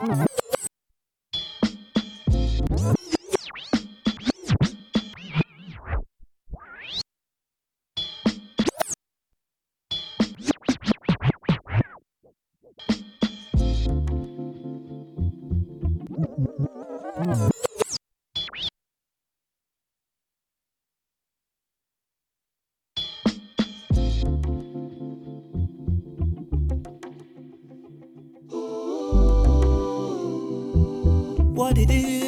Mm-hmm. what it is.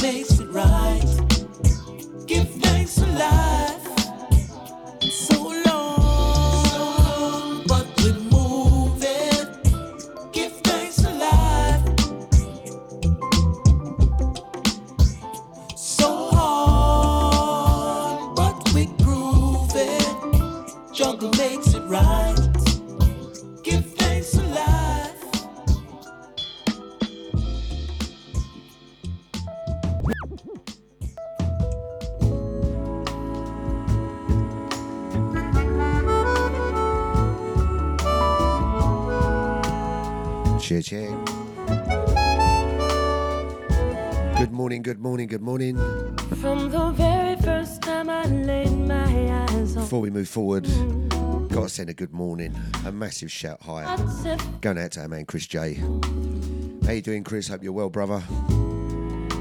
makes it right. Give thanks to life. a good morning. A massive shout higher. Going out to our man Chris J. How you doing, Chris? Hope you're well, brother.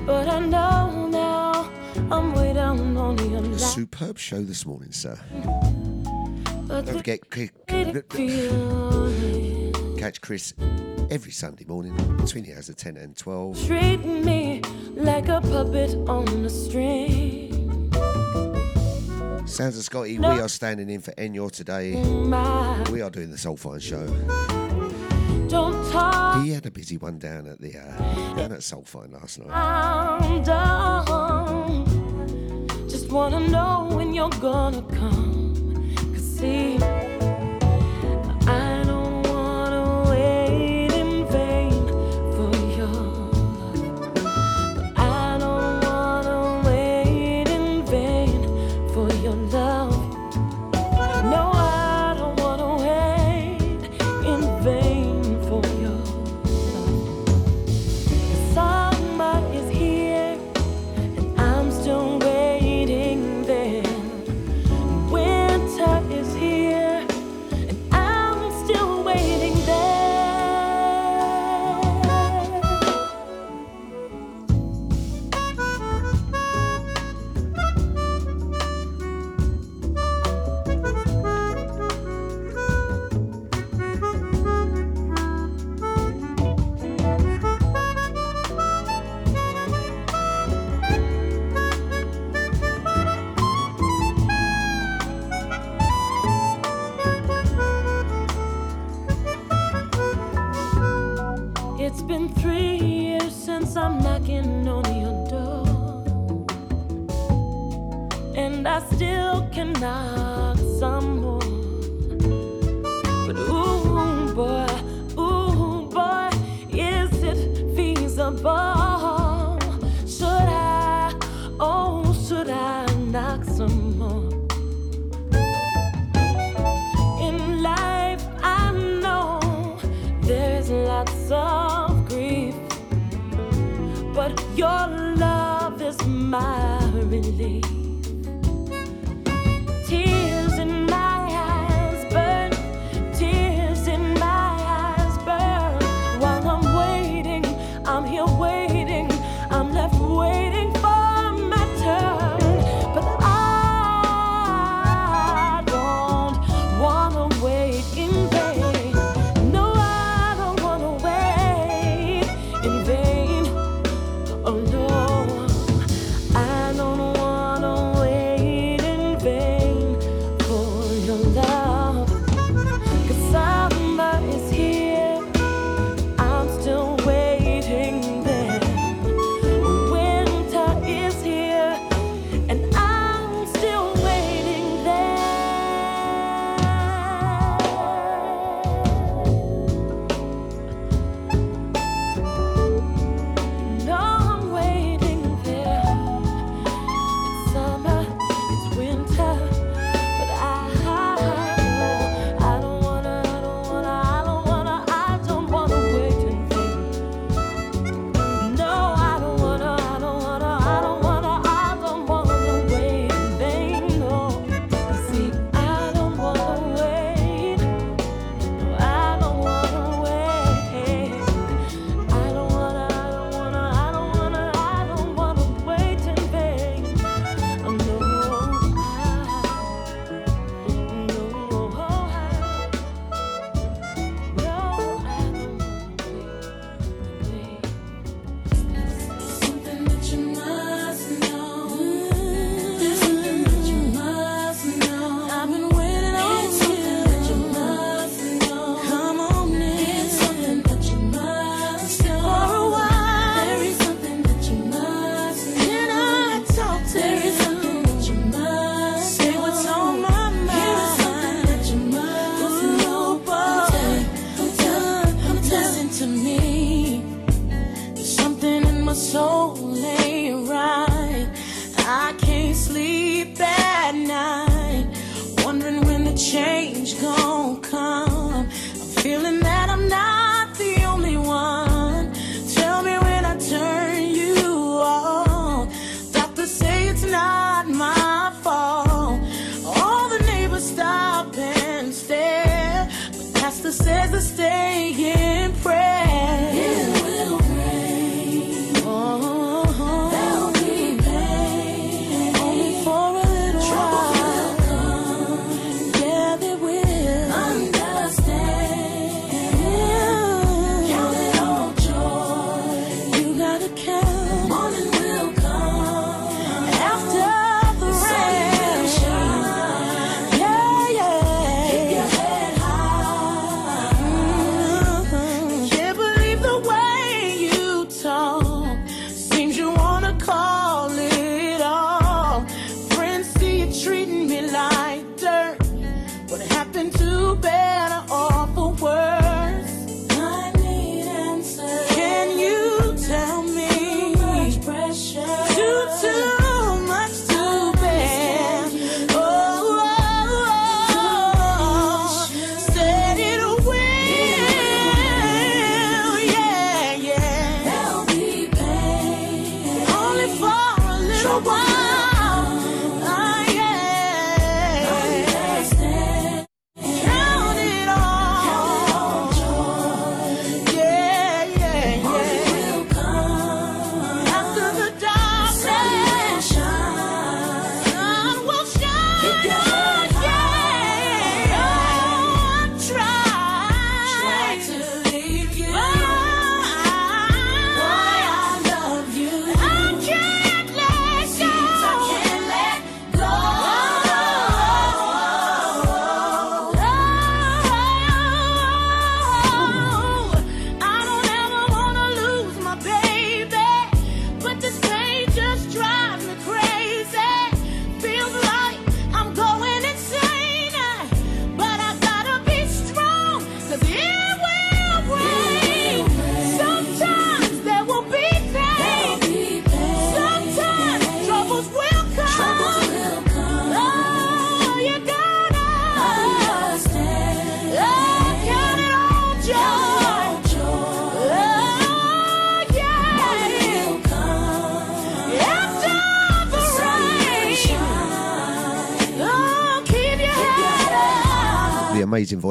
But I know now I'm way down on the underline. Superb show this morning, sir. But Don't forget, catch Chris every Sunday morning between the hours of 10 and 12. Treat me like a puppet on a string. Sounds of Scott'E, we are standing in for Enyaw today. We are doing the Soulfine show. He had a busy one down at the uh, down at Soulfine last night. Just wanna know when you're gonna come. Cause see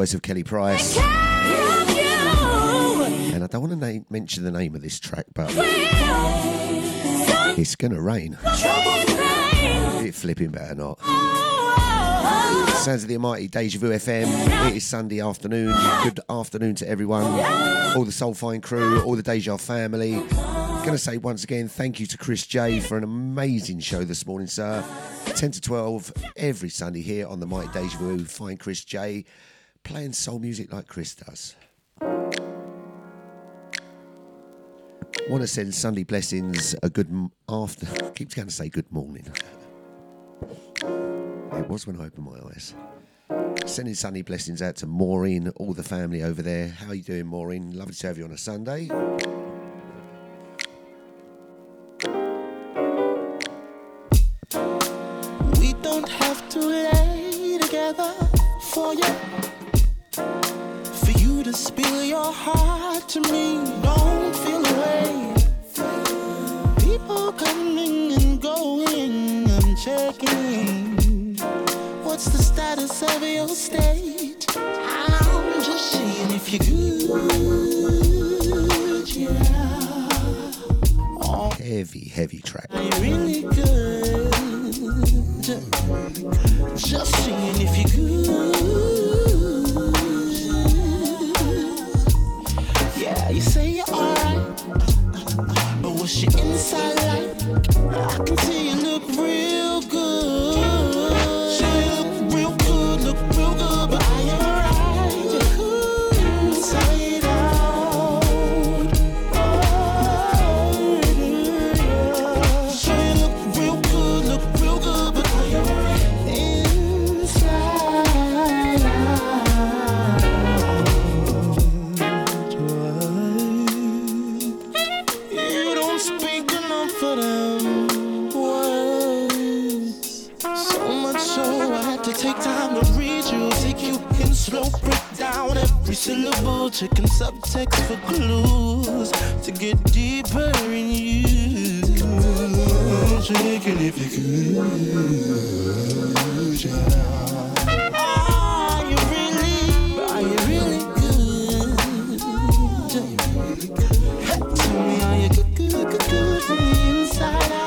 voice of Kelly Price. And I don't want to name, mention the name of this track, but it's gonna rain. It flipping better not. Sounds of the Almighty Deja Vu FM. It is Sunday afternoon. Good afternoon to everyone, all the Soulfine crew, all the Deja family. Gonna say once again, thank you to Chris J for an amazing show this morning, sir. 10 to 12 every Sunday here on the Mighty Deja Vu. Find Chris J playing soul music like Chris does. Want to send Sunday blessings a good after. Keeps going to say good morning. It was when I opened my eyes. Sending Sunday blessings out to Maureen, all the family over there. How are you doing, Maureen? Lovely to have you on a Sunday. We don't have to lay together for you. To spill your heart to me, don't feel away. People coming and going, I'm checking. What's the status of your state? I'm just seeing if you're good, yeah. Oh. Heavy, heavy track. Are you really good? Just seeing if you're good. What's your inside like? I can see you look real syllable, checking subtext for clues to get deeper in you. Checking if you could. Are you really, are you really good? Tell me, are you good, good, good, good from the inside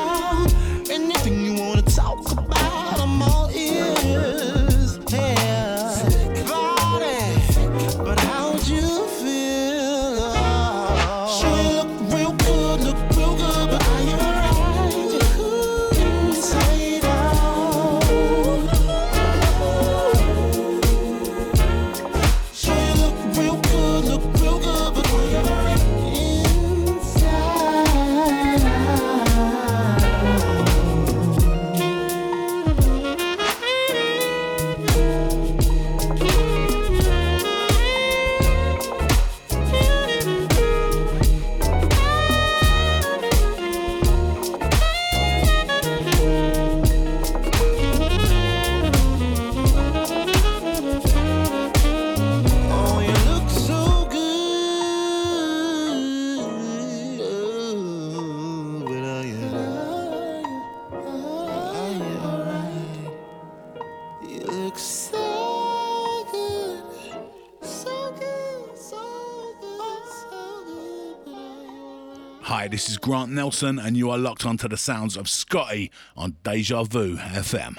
Grant Nelson, and you are locked onto the sounds of Scott'E on Deja Vu FM.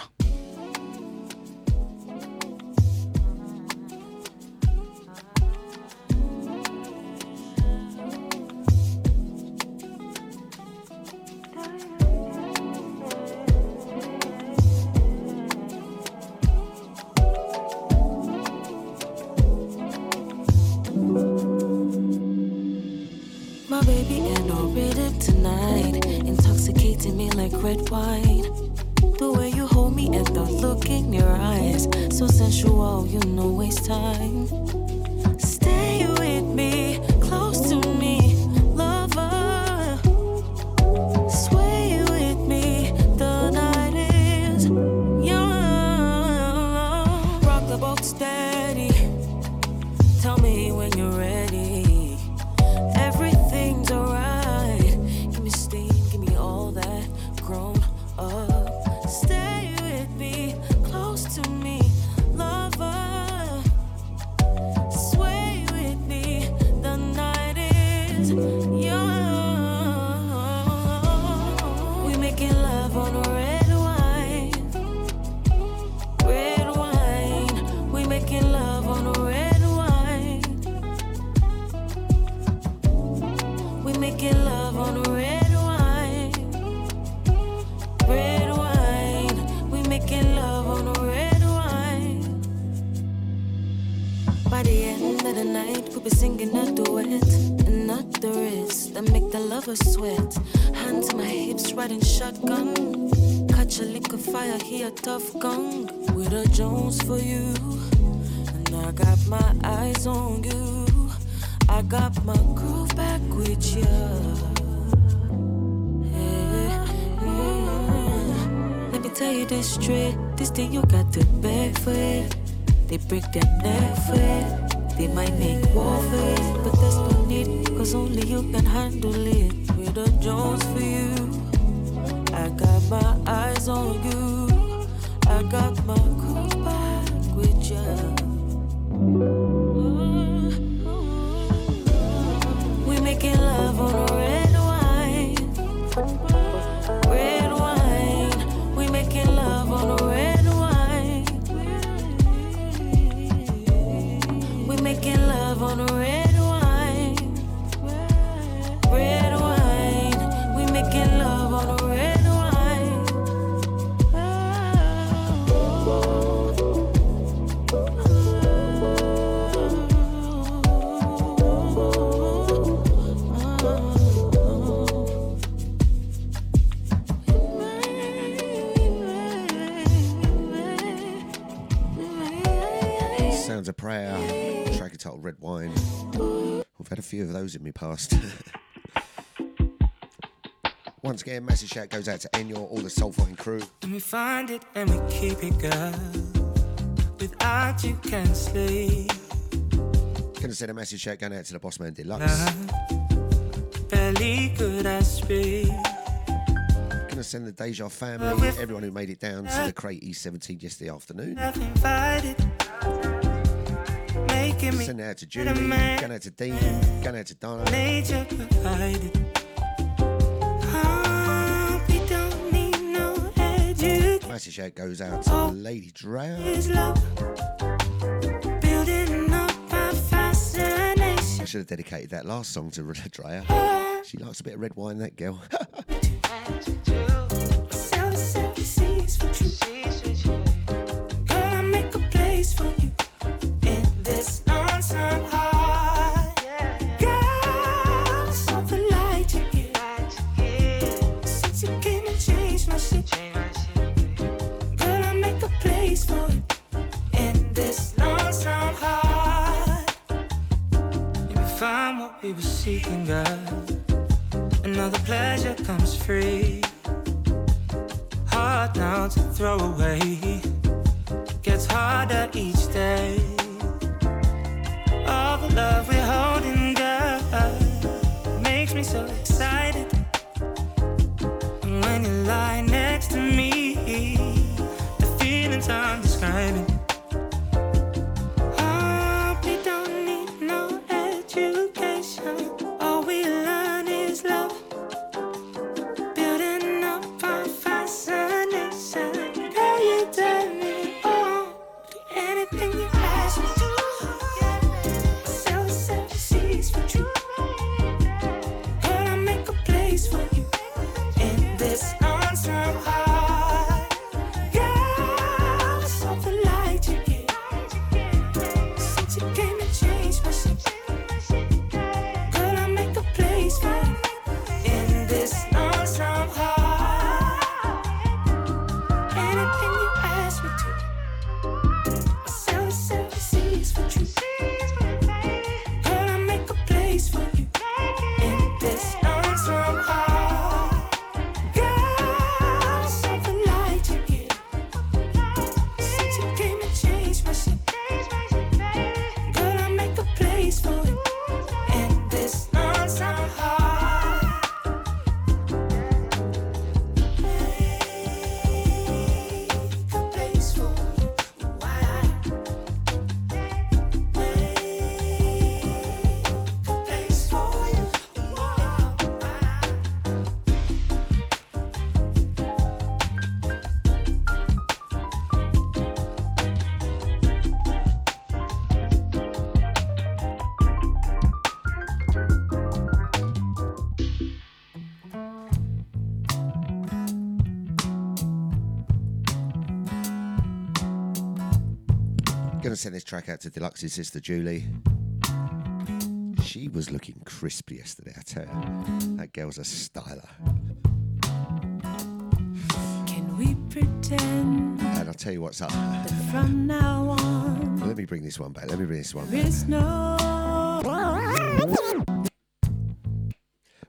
in me past. Once again, massive shout goes out to Enyaw, all the soul soulful crew. And we find it and we keep it, girl. Without you can't sleep. Can I send a massive shout going out to the boss man Deluxe. Love, barely could I speak. Can I send the Deja family, everyone who made it down to the Crate E17 yesterday afternoon. I've invited give me. Send to to Dean, to Donna. Nature provided. Massive shout goes out to oh, Lady Drow. I should have dedicated that last song to Rilla Dreyer. She likes a bit of red wine, that girl. seeking God. Another pleasure comes free. send this track out to Deluxe's sister Julie. She was looking crisp yesterday, I tell you. That girl's a styler. Can we pretend? And I'll tell you what's up. From now on. Let me bring this one back. Let me bring this one back. No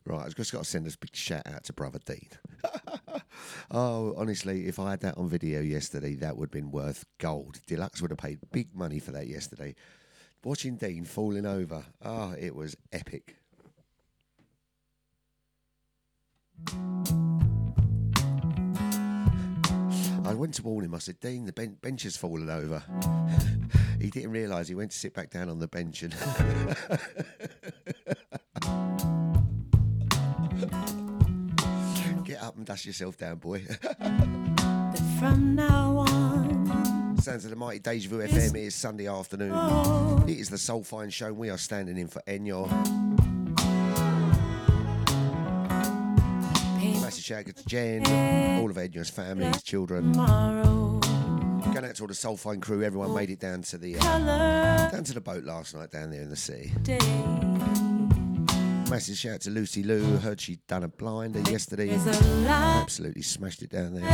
right, I've just got to send this big shout out to Brother Dean oh, honestly, if I had that on video yesterday, that would have been worth gold. Deluxe would have paid big money for that yesterday. Watching Dean falling over, oh, it was epic. I went to warn him. I said, Dean, the ben- bench has fallen over. he didn't realise he went to sit back down on the bench and dust yourself down, boy. that from now on Sounds of the mighty Deja Vu FM. It is Sunday afternoon. oh, It is the Soulfine Show. We are standing in for Enyaw. Massive shout out to Jen, all of Enyaw's family, his children. tomorrow Going out to all the Soulfine crew. Everyone made it down to the uh, down to the boat last night down there in the sea. day Massive shout out to Lucy Lou. Heard she'd done a blinder yesterday. a Absolutely smashed it down there.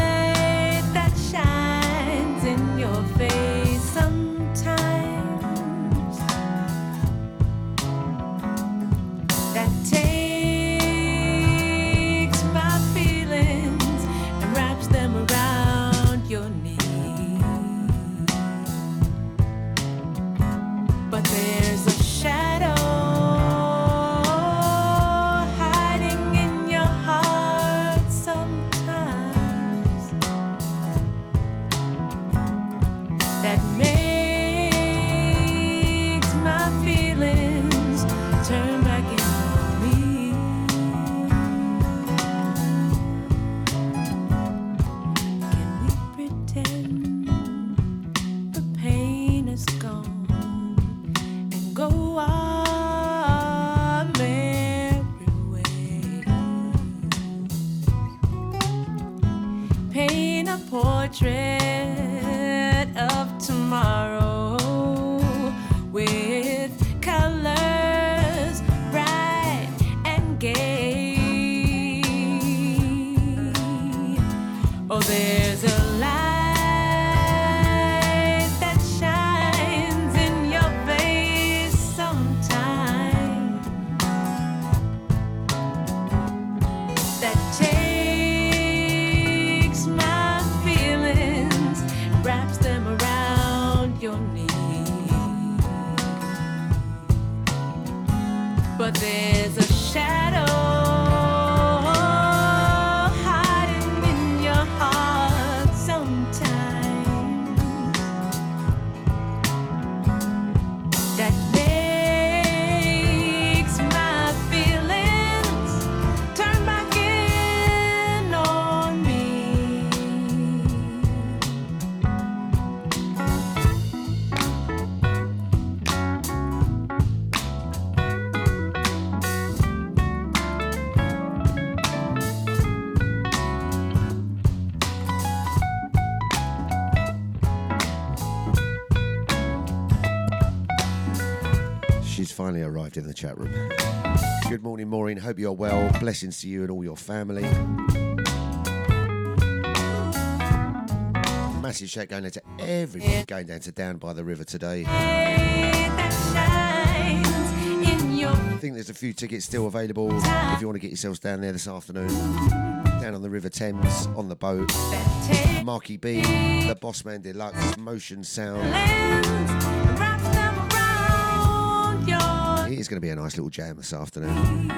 In the chat room. Good morning, Maureen. Hope you're well. Blessings to you and all your family. Massive shout going out to everyone going down to down by the river today. that shines in your I think there's a few tickets still available if you want to get yourselves down there this afternoon. Down on the River Thames, on the boat. Marky B, the Bossman Deluxe, Motion Sound. It is going to be a nice little jam this afternoon.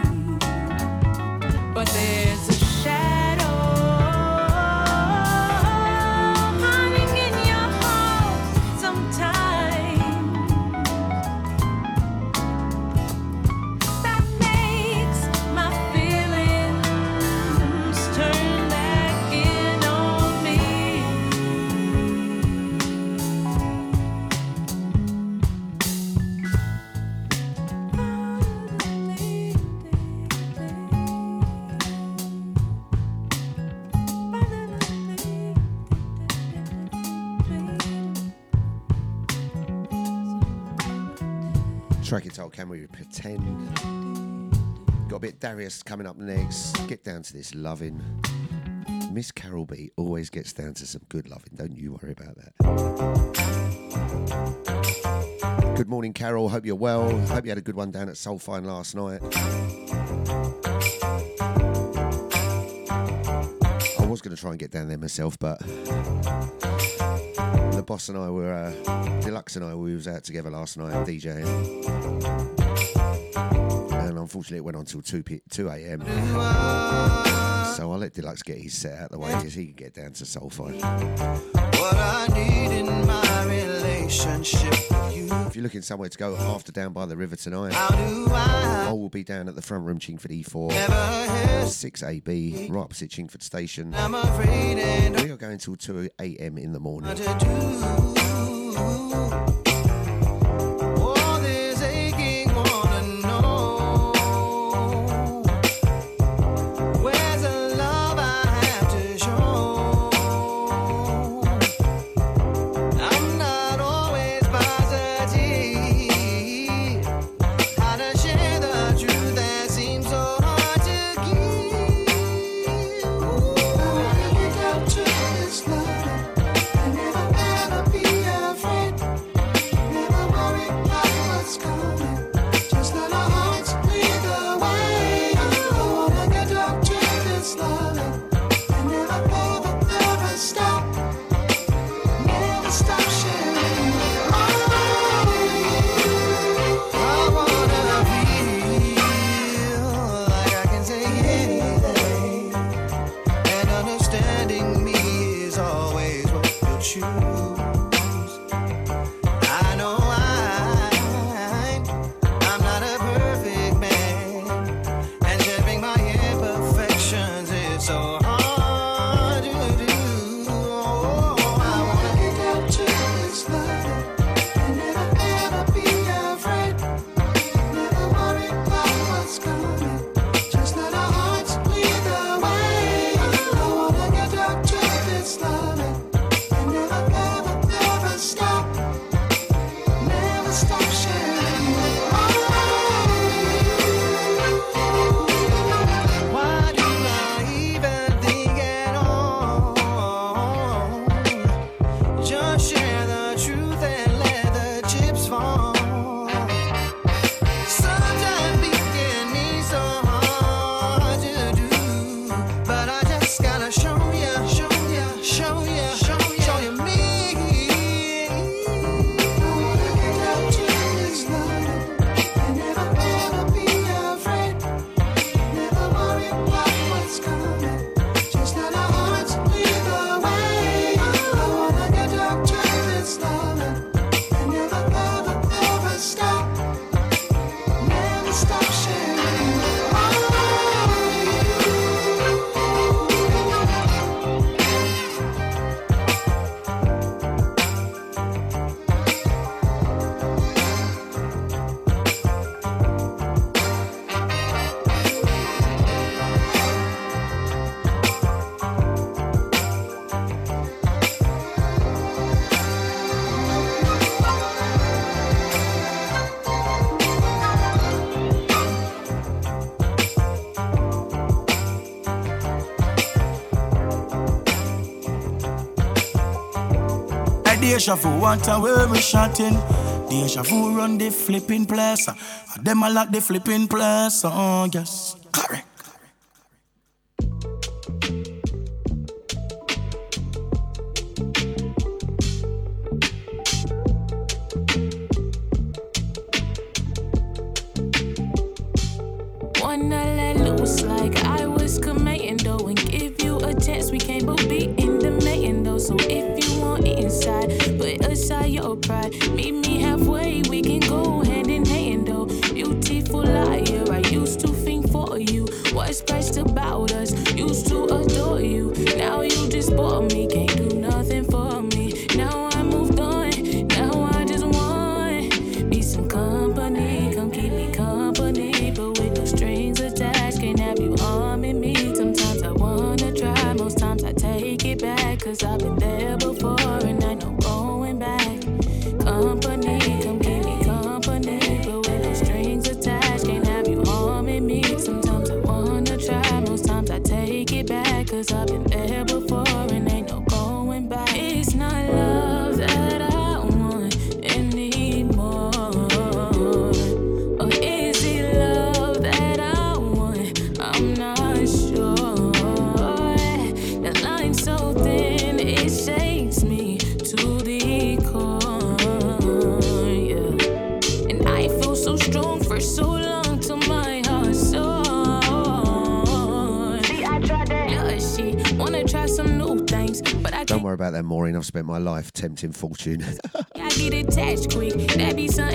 can we? Pretend. Got a bit Darius coming up next. Get down to this loving. Miss Carol B always gets down to some good loving. Don't you worry about that. Good morning, Carol. Hope you're well. Hope you had a good one down at Soulfine last night. I was going to try and get down there myself, but boss and I were, uh, Deluxe and I, we was out together last night DJing unfortunately, it went on till 2, p- 2 a.m. So I'll let Deluxe get his set out the way because he can get down to Soulfine. If you're looking somewhere to go after down by the river tonight, I will be down at the front room, Chingford E4, 6AB, right opposite Chingford Station. We are going till 2 a.m. in the morning. Deja vu what a way we shouting. Deja vu run the flipping place. Them a lock the flipping place. Oh yes. I've spent my life tempting fortune. I get attached quick. That be something.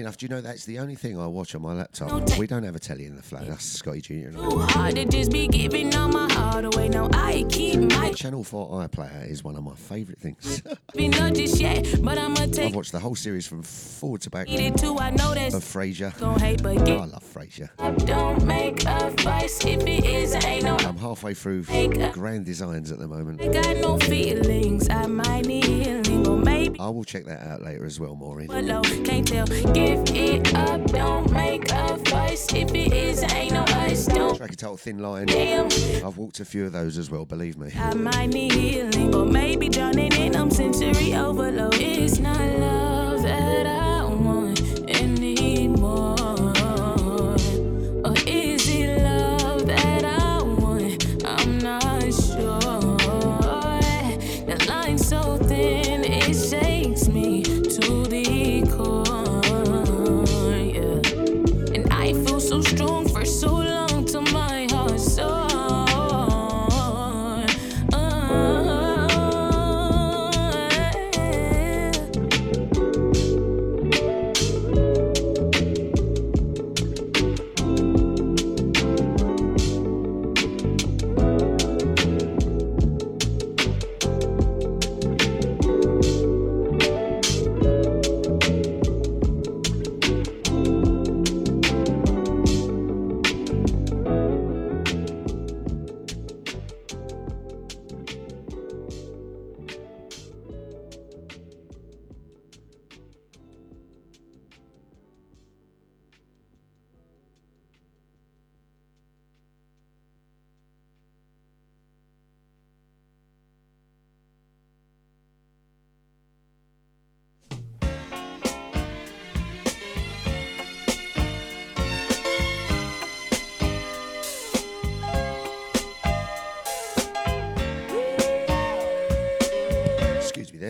Funny enough, do you know that's the only thing I watch on my laptop? We don't have a telly in the flat. That's Scotty Junior. and I. Too hard to just be giving all my heart away. Now I keep my Channel 4 iPlayer is one of my favourite things. be not just yet, but I'ma I've watched the whole series from forward to back too. I know of that's Frasier. gon' hate, but Oh, I love Frasier. Don't make a fuss if it is. Ain't no. I'm halfway through Grand Designs at the moment. I got no feelings. I might need healing, or maybe. I will check that out later as well, Maureen. But low, can't tell. Give it up. Don't make a fuss if it is. Ain't no us. Don't. Track it out, Thin Line. Damn. I've walked a few of those as well, believe me. I might need healing, or maybe drowning in them sensory overload. It's not love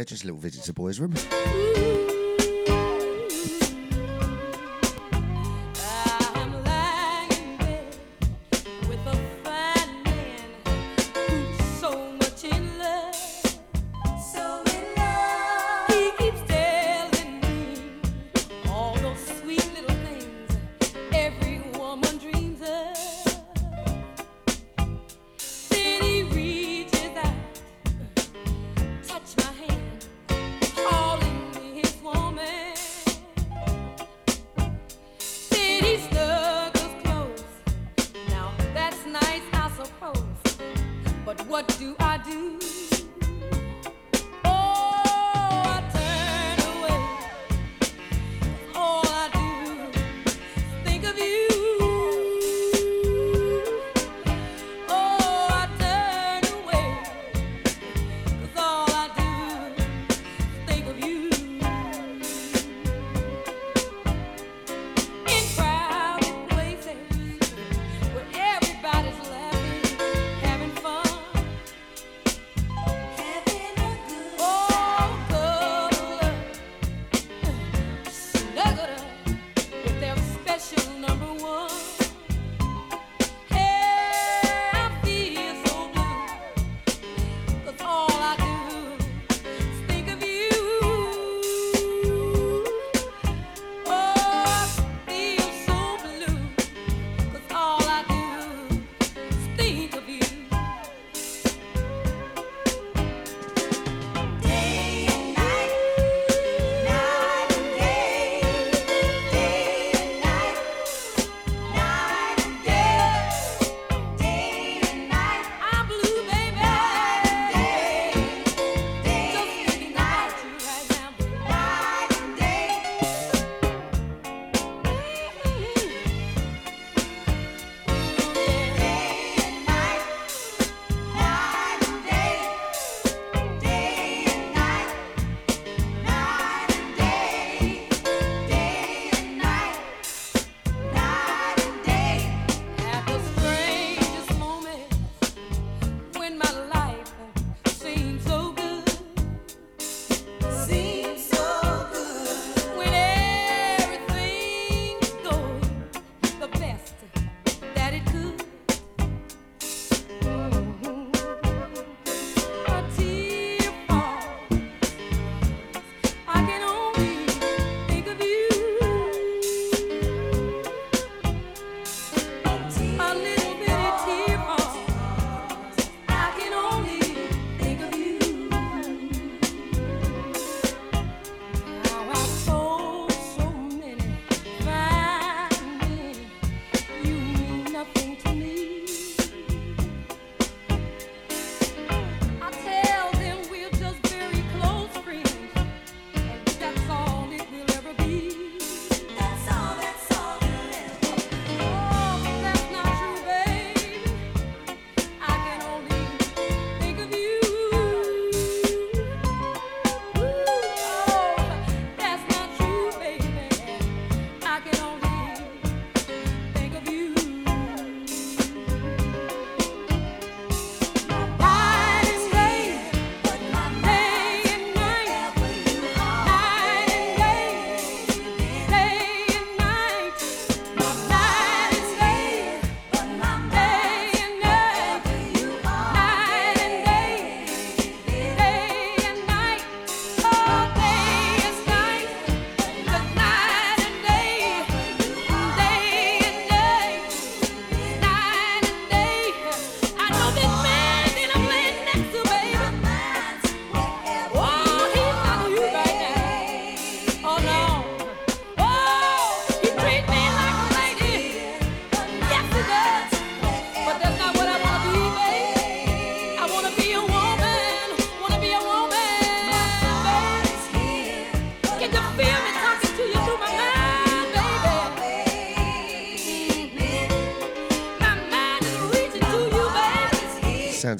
there, just a little visit to boys' room.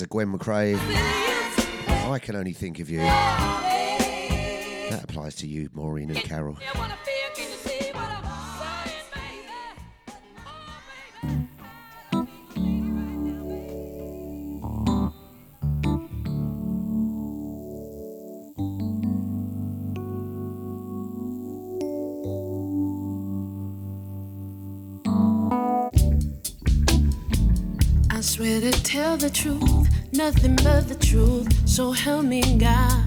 Sounds of Gwen McRae. I can only think of you. That applies to you, Maureen and Carol. But the truth. So help me, God.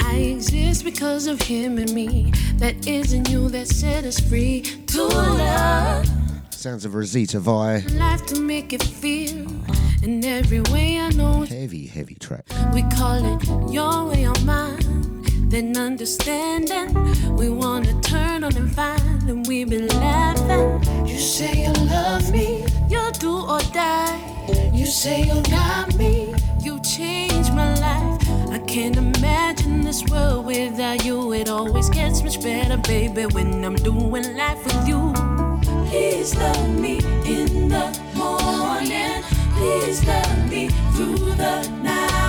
I exist because of Him and me. That isn't you that set us free to love. Sounds of Rosita Vi. Life to make it feel. In every way I know Heavy, heavy track. we call it your way or mine. Then understanding, we wanna turn on and find, and we been laughing. You say you love me, you do or die. You say you got me, you changed my life. I can't imagine this world without you. It always gets much better, baby, when I'm doing life with you. Please love me in the morning. Please love me through the night.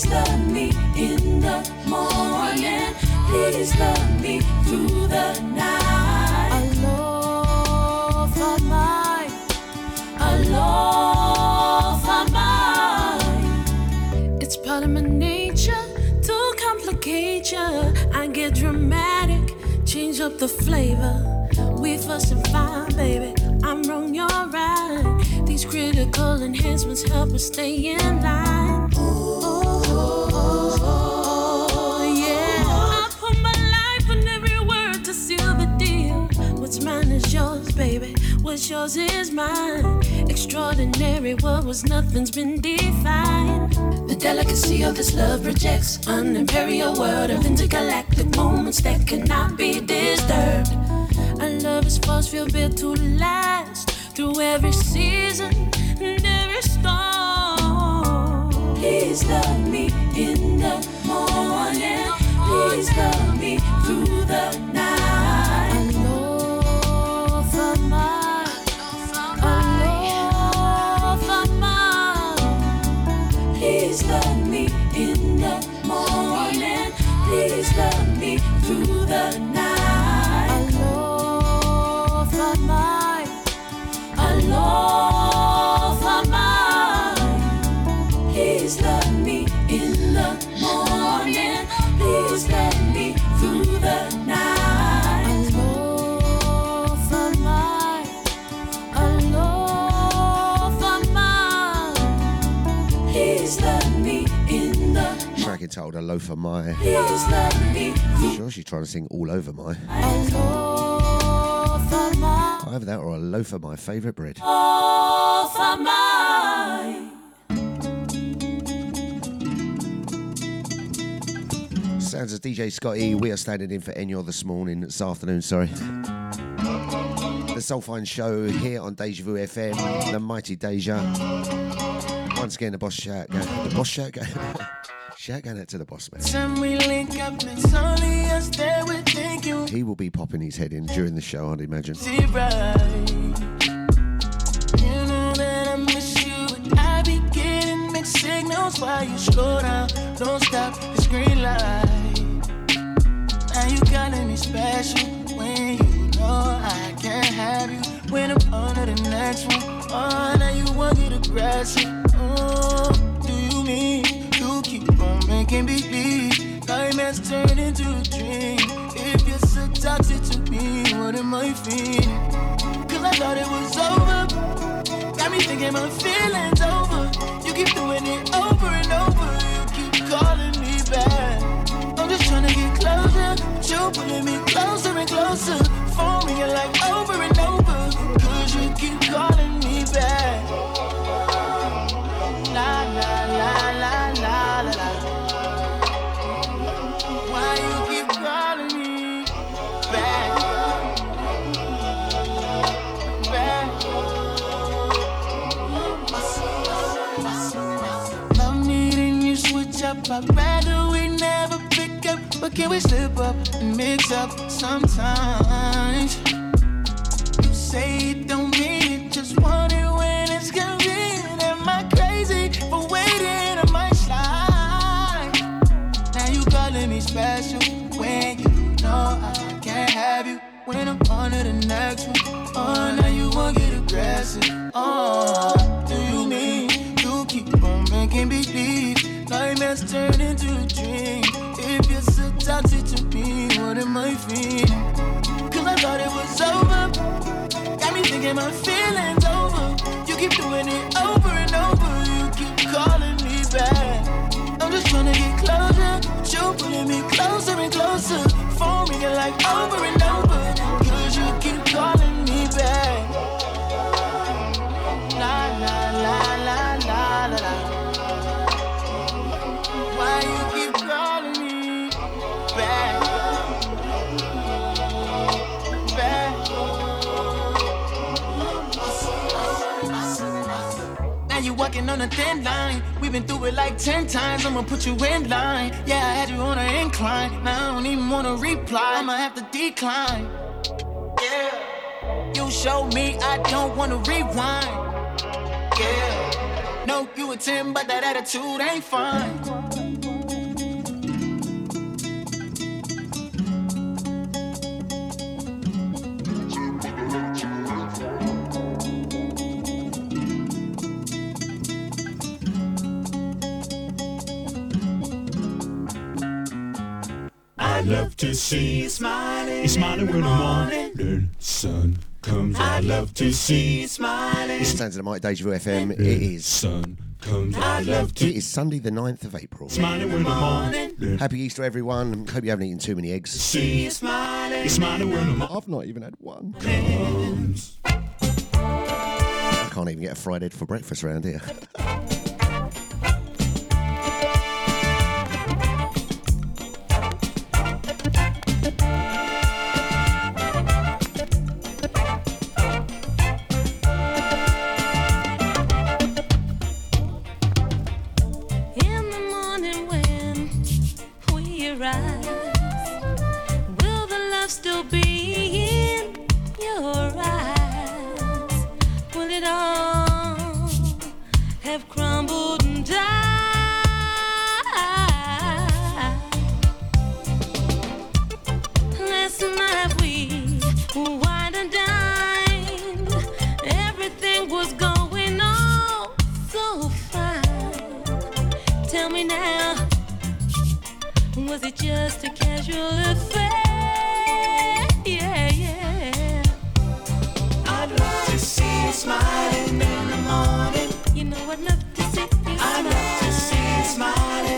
Please love me in the morning. Please love me through the night. Alone for mine. Alone for mine. It's part of my nature to complicate you. I get dramatic, change up the flavor. We fuss and fight, baby. I'm wrong, you're right. These critical enhancements help us stay in line. Yours, baby. What's yours is mine. Extraordinary, what was nothing's been defined. The delicacy of this love rejects an imperial world of intergalactic moments that cannot be disturbed. Our love is force field built to last through every season and every storm. Please love me in the morning. Please love me through the night. Alone for mine. Alone for mine. Please love me in the morning. Please love me through the night. Entitled A Loaf of My. Sure, she's trying to sing all over my. Either that or a loaf of my favourite bread. All for mine. Sounds of DJ Scott'E. We are standing in for Enyaw this morning, this afternoon, sorry. The Soulfine Show here on Deja Vu FM, the mighty Deja. Once again, the boss shout, the boss shout, going out to the boss man. Time we link up, it's only us that we're He will be popping his head in during the show, I'd imagine. see right. You know that I miss you, and I be getting mixed signals while you slow down. Don't stop, it's green light. Now you calling me special when you know I can't have you. When I'm under the next one, oh, now you want to get aggressive. Oh, mm, do you mean on making believe nightmares turn into a dream? If you're so toxic to me, what am I feeling? Cause I thought it was over. Got me thinking my feelings over. You keep doing it over and over. You keep calling me back. I'm just trying to get closer. But you're pulling me closer and closer. Me, you're like over and over. Cause you keep calling me back. Rather we slip up and mix up sometimes? You say it don't mean it, just want it when it's convenient. Am I crazy for waiting? I might slide. Now you calling me special when you know I can't have you. When I'm on to the next one, oh, now you won't get aggressive. Oh, do you mean you keep on making believe nightmares turn into a dream? If you're so toxic to me, what am I feeling? Cause I thought it was over. Got me thinking my feelings over. You keep doing it over and over. You keep calling me back. I'm just trying to get closer. But you're pulling me closer and closer. Phone ringing like over and over. You walking on a thin line. We've been through it like ten times. I'ma put you in line. Yeah, I had you on an incline. Now I don't even wanna reply. I'ma have to decline. Yeah. You showed me I don't wanna rewind. Yeah. No, you a 10, but that attitude ain't fine. Love to see you smiling. You smiling when the morning sun comes. I love to see you smiling. It's Sounds of the Mic, Deja Vu FM. It is. Sun comes. I love to is Sunday, the 9th of April. smiling when the morning Happy Easter, everyone. Hope you haven't eaten too many eggs. see you smiling. You smiling when the morning I've not even had one. comes. I can't even get a fried egg for breakfast around here. Tell me now, was it just a casual affair? Yeah, yeah. I'd love to see you smiling in the morning. You know I'd love to see you I'd love to see you smiling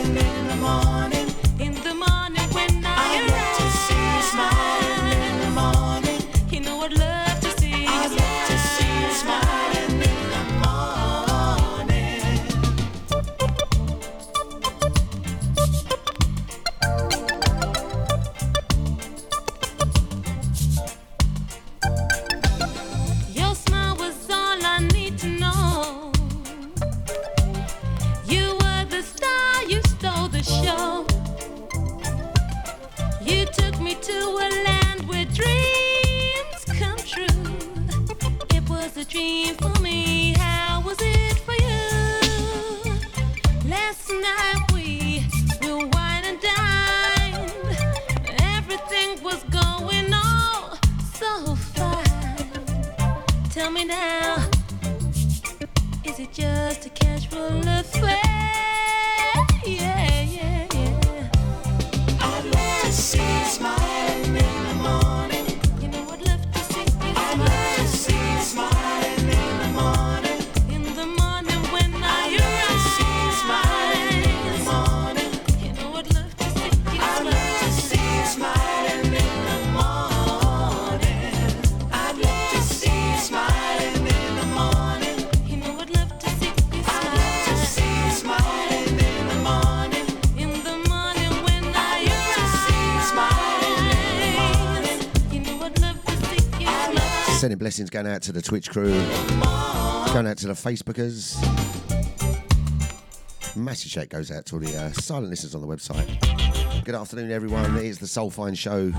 blessings going out to the Twitch crew, going out to the Facebookers. Massive shake goes out to all the uh, silent listeners on the website. Good afternoon, everyone. It is the Soulfine Show.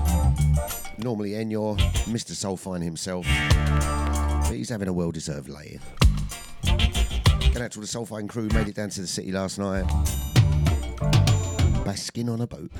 Normally, Enyaw, Mr. Soulfine himself, but he's having a well deserved lay in. Going out to all the Soulfine crew, made it down to the city last night. Basking on a boat.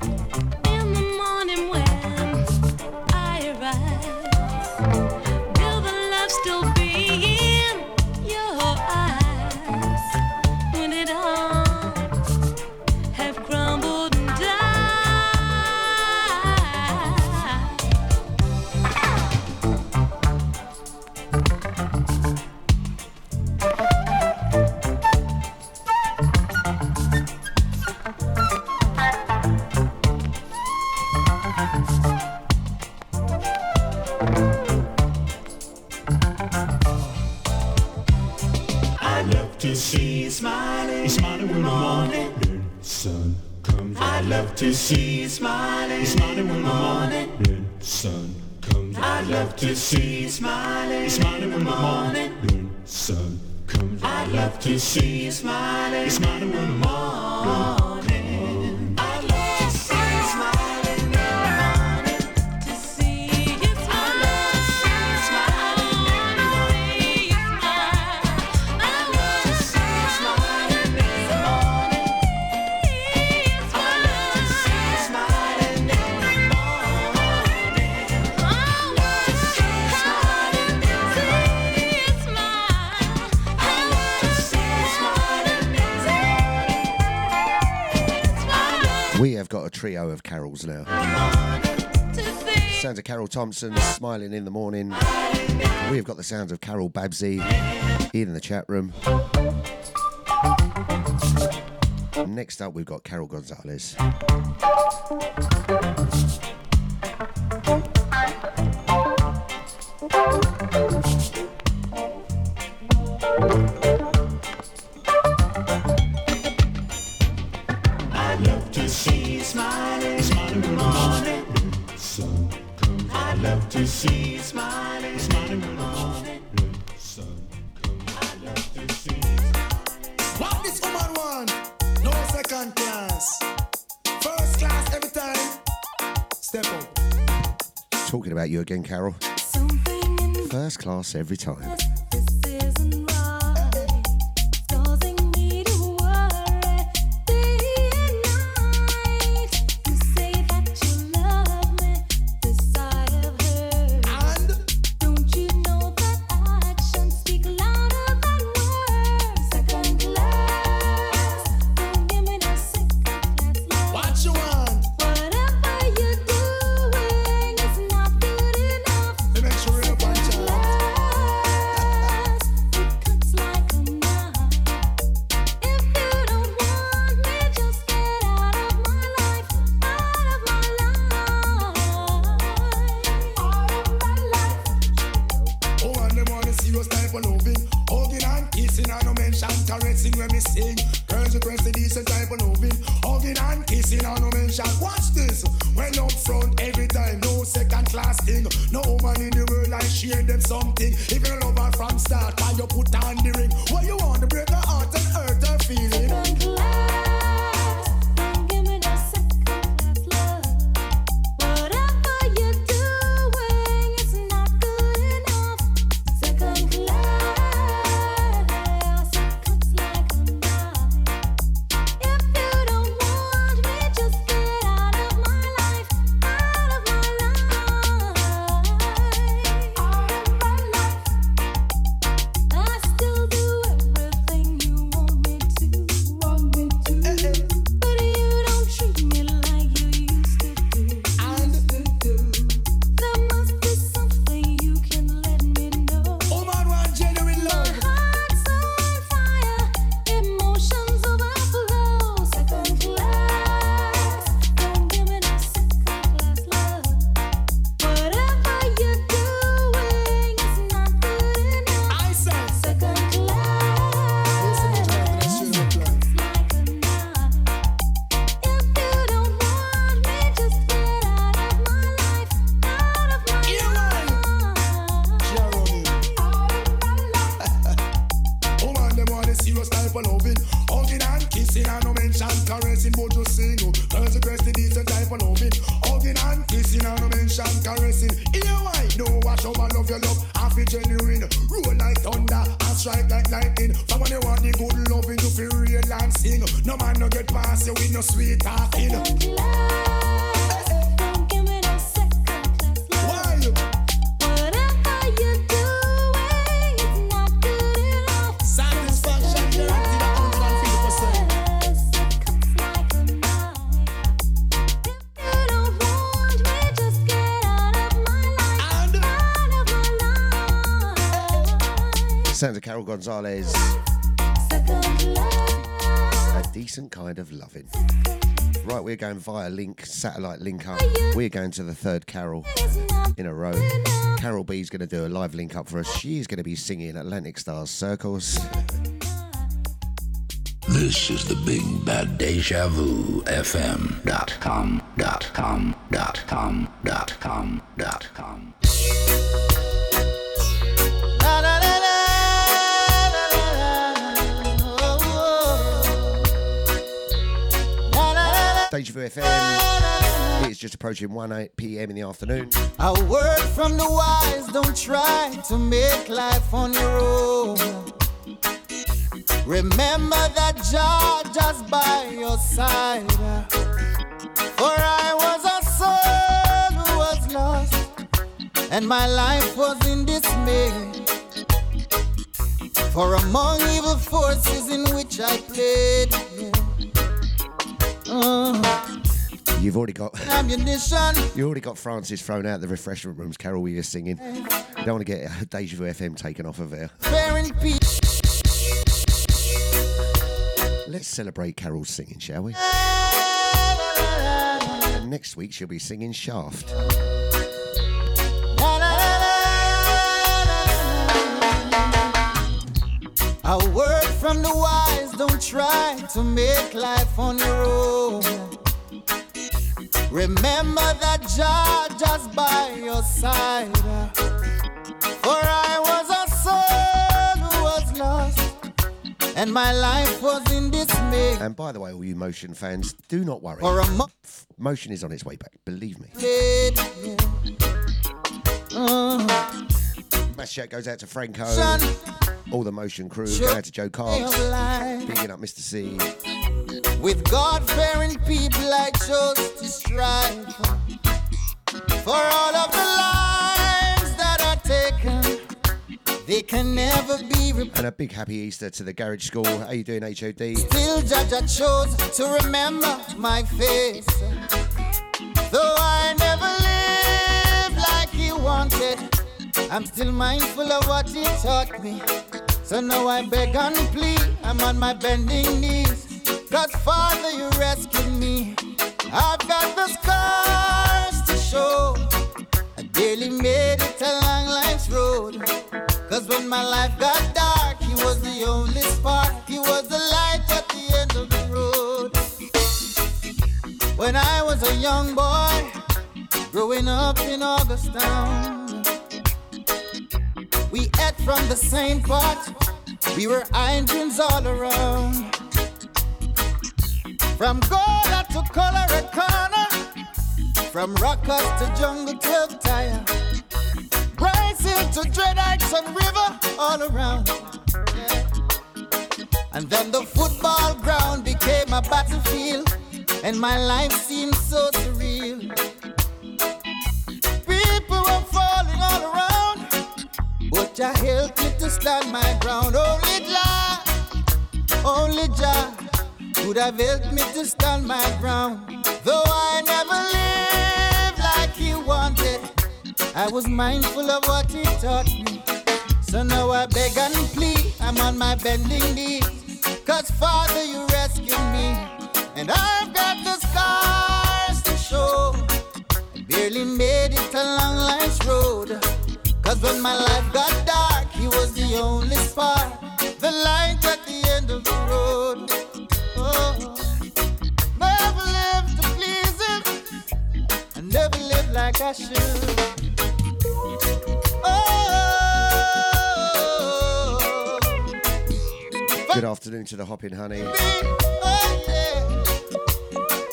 We have got a trio of carols now. Sounds of Carol Thompson, Smiling in the Morning. We have got the sounds of Carol Babsey, here in the chat room. Next up, we've got Carol Gonzalez. you again, Carol. First class every time. Carol Gonzalez, a decent kind of loving. Right, we're going via link, satellite link up. We're going to the third Carol in a row. Carol B's going to do a live link up for us. She's going to be singing Atlantic Starr's Circles. This is the Big Bad Deja Vu FM dot com dot com dot com dot com dot com. Deja Vu FM. It's just approaching 1 p.m. in the afternoon. A word from the wise, don't try to make life on your own. Remember that Jah just by your side. For I was a soul who was lost, and my life was in dismay. For among evil forces in which I played, yeah. You've already got ammunition. you already got Francis thrown out the refreshment rooms. Carol, we were singing. You don't want to get Deja Vu FM taken off of there. Let's celebrate Carol's singing, shall we? And next week she'll be singing Shaft. A word from the wise, don't try to make life on your own. Remember that Jah just by your side. For I was a soul who was lost, and my life was in dismay. And by the way, all you Motion fans, do not worry. For a mo- Motion is on its way back, believe me. yeah. Uh, Mass shout goes out to Franco, son all the Motion crew, Sure. go out to Joe Cox, picking up Mr. C. With God-fearing people I chose to strive For all of the lives that are taken They can never be replaced And a big happy Easter to the Garage School. How you doing, HOD? Still Judge I chose to remember my face Though I never lived like he wanted I'm still mindful of what he taught me. So now I beg and plead I'm on my bending knees. Cause Father you rescued me. I've got the scars to show. I barely made it along life's road. Cause when my life got dark, he was the only spark. He was the light at the end of the road. When I was a young boy, growing up in Augustown, we ate from the same pot. We were irons all around. From Gola to Colorado, from Rockers to Jungle 12 Tire. Hill to Dreadites and River, all around. And then the football ground became a battlefield, and my life seemed so surreal. Jah helped me to stand my ground. Only Jah, only Jah could have helped me to stand my ground. Though I never lived like He wanted. I was mindful of what he taught me. So now I beg and plead, I'm on my bending knees. Cause Father, you rescued me. And I've got the scars to show. I barely made it along life's road. Cause when my life got dark, he was the only spark. The light at the end of the road. Oh, never lived to please him. I never lived like I should. Oh, Good afternoon to the Hopping Honey. oh yeah,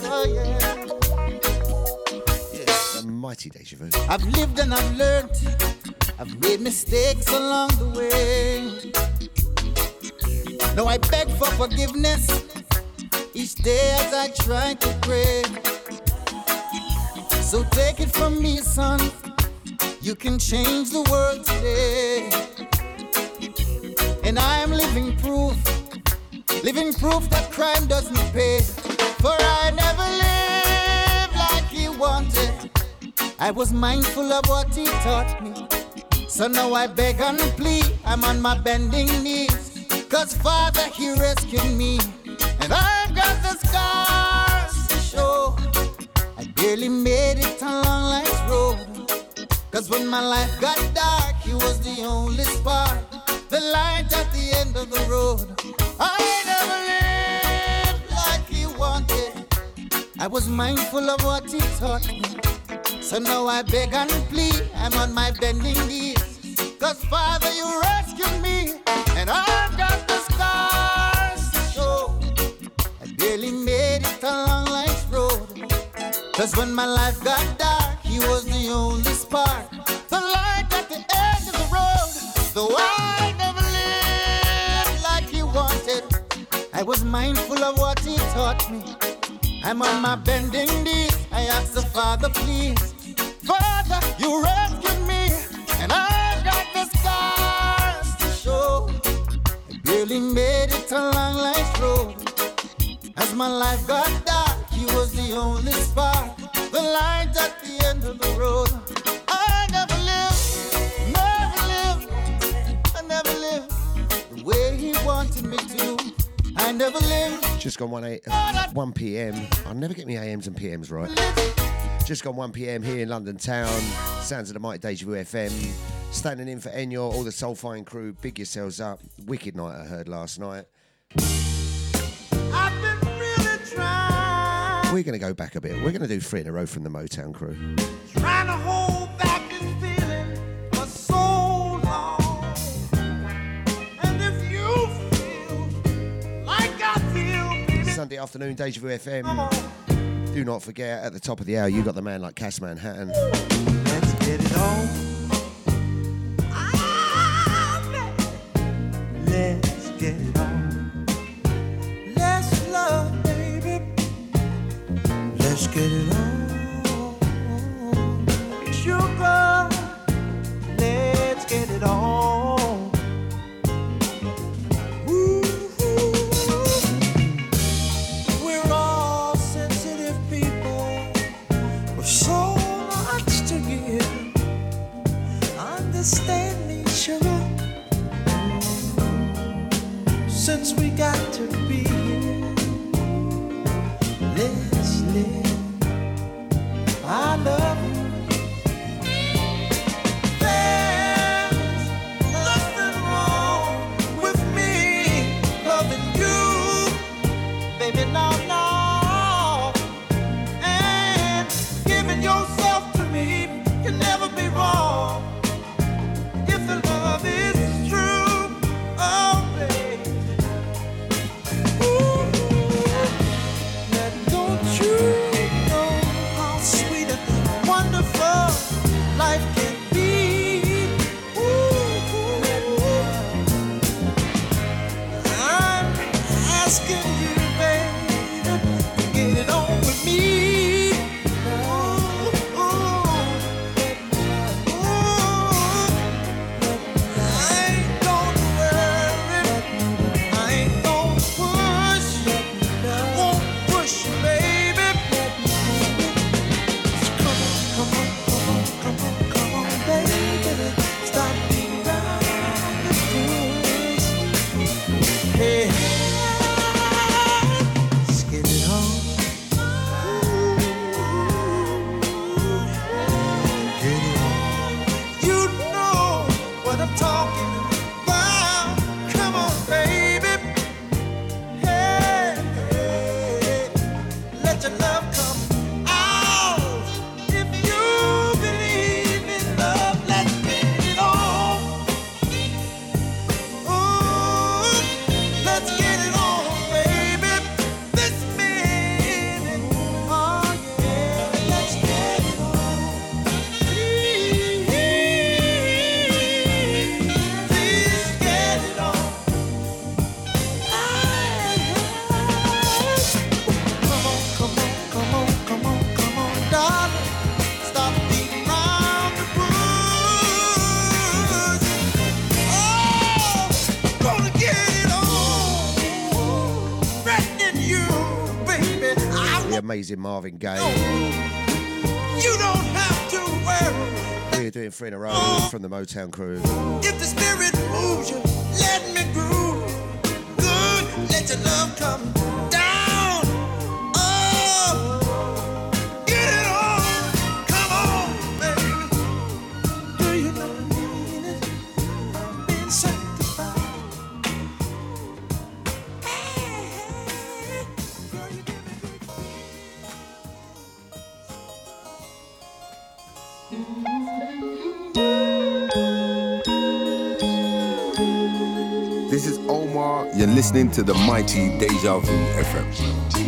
oh yeah. A mighty Deja Vu. I've lived and I've learned. I've made mistakes along the way. Now I beg for forgiveness each day as I try to pray. So take it from me, son. You can change the world today. And I am living proof, living proof that crime doesn't pay. For I never lived like he wanted. I was mindful of what he taught me. So now I beg and plead, I'm on my bending knees. Cause Father, He rescued me. And I've got the scars to show. I barely made it along life's road. Cause when my life got dark, He was the only spark. The light at the end of the road. I never lived like He wanted. I was mindful of what He taught me. So now I beg and plead, I'm on my bending knees. Cause Father, you rescued me, and I've got the scars to show. I barely made it along life's road. Cause when my life got dark, he was the only spark. The light at the end of the road. Though I never lived like he wanted, I was mindful of what he taught me. I'm on my bending knees. I ask the Father, please. You rescued me, and I've got the scars to show. I barely made it along life's road. As my life got dark, he was the only spark, the light at the end of the road. I never lived, never lived, I never lived the way he wanted me to. I never lived. Just gone 1, 8, 1 p.m. I never get my AMs and PMs right. Just gone 1 p.m. here in London town. Sounds of the Mighty Deja Vu FM. Standing in for Enyaw, all the Soulfine crew. Big yourselves up. Wicked night I heard last night. I've been really trying, We're going to go back a bit. We're going to do three in a row from the Motown crew. trying to hold back this feeling for so long. And if you feel like I feel, baby, Sunday afternoon, Deja Vu FM. Do not forget, at the top of the hour, you got the man like Cass Manhattan. Let's get it on. Let's get it on. Let's love, baby. Let's get it on. Amazing Marvin Gaye. You don't have to worry We're doing three in a row oh. from the Motown crew. if the spirit moves you. Let me groove. Good, let your love come listening to the mighty Deja Vu FM.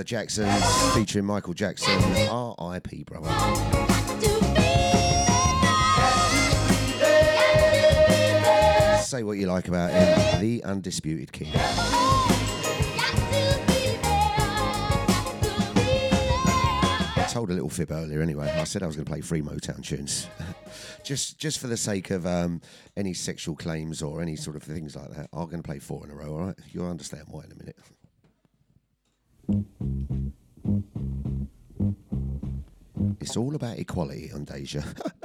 The Jacksons featuring Michael Jackson. R.I.P. brother. Say what you like about him. The undisputed king. I told a little fib earlier anyway. I said I was going to play three Motown tunes. just just for the sake of um, any sexual claims or any sort of things like that. I'm going to play four in a row, all right? You'll understand why It's all about equality on Deja.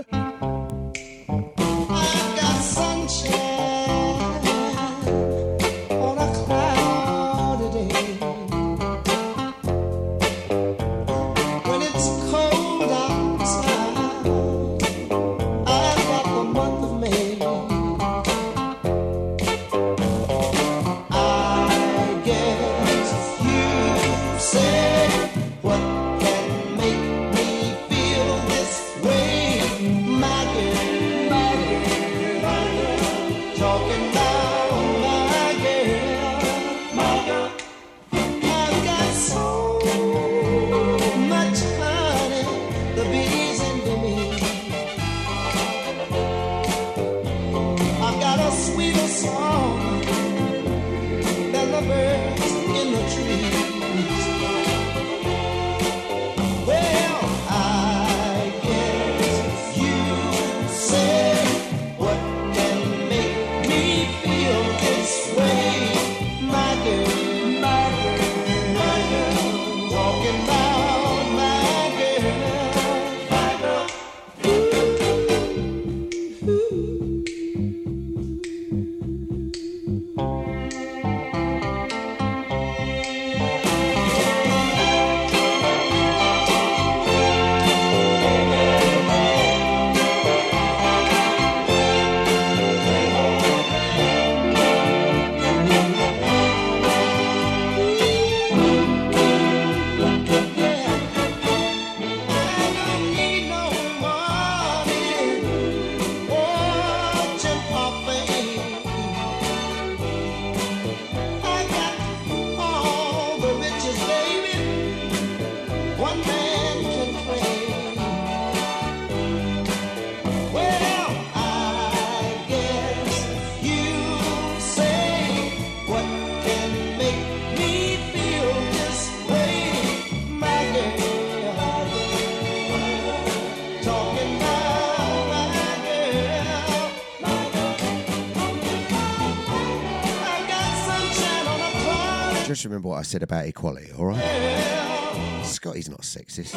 just remember what I said about equality, all right? Scotty's not sexist.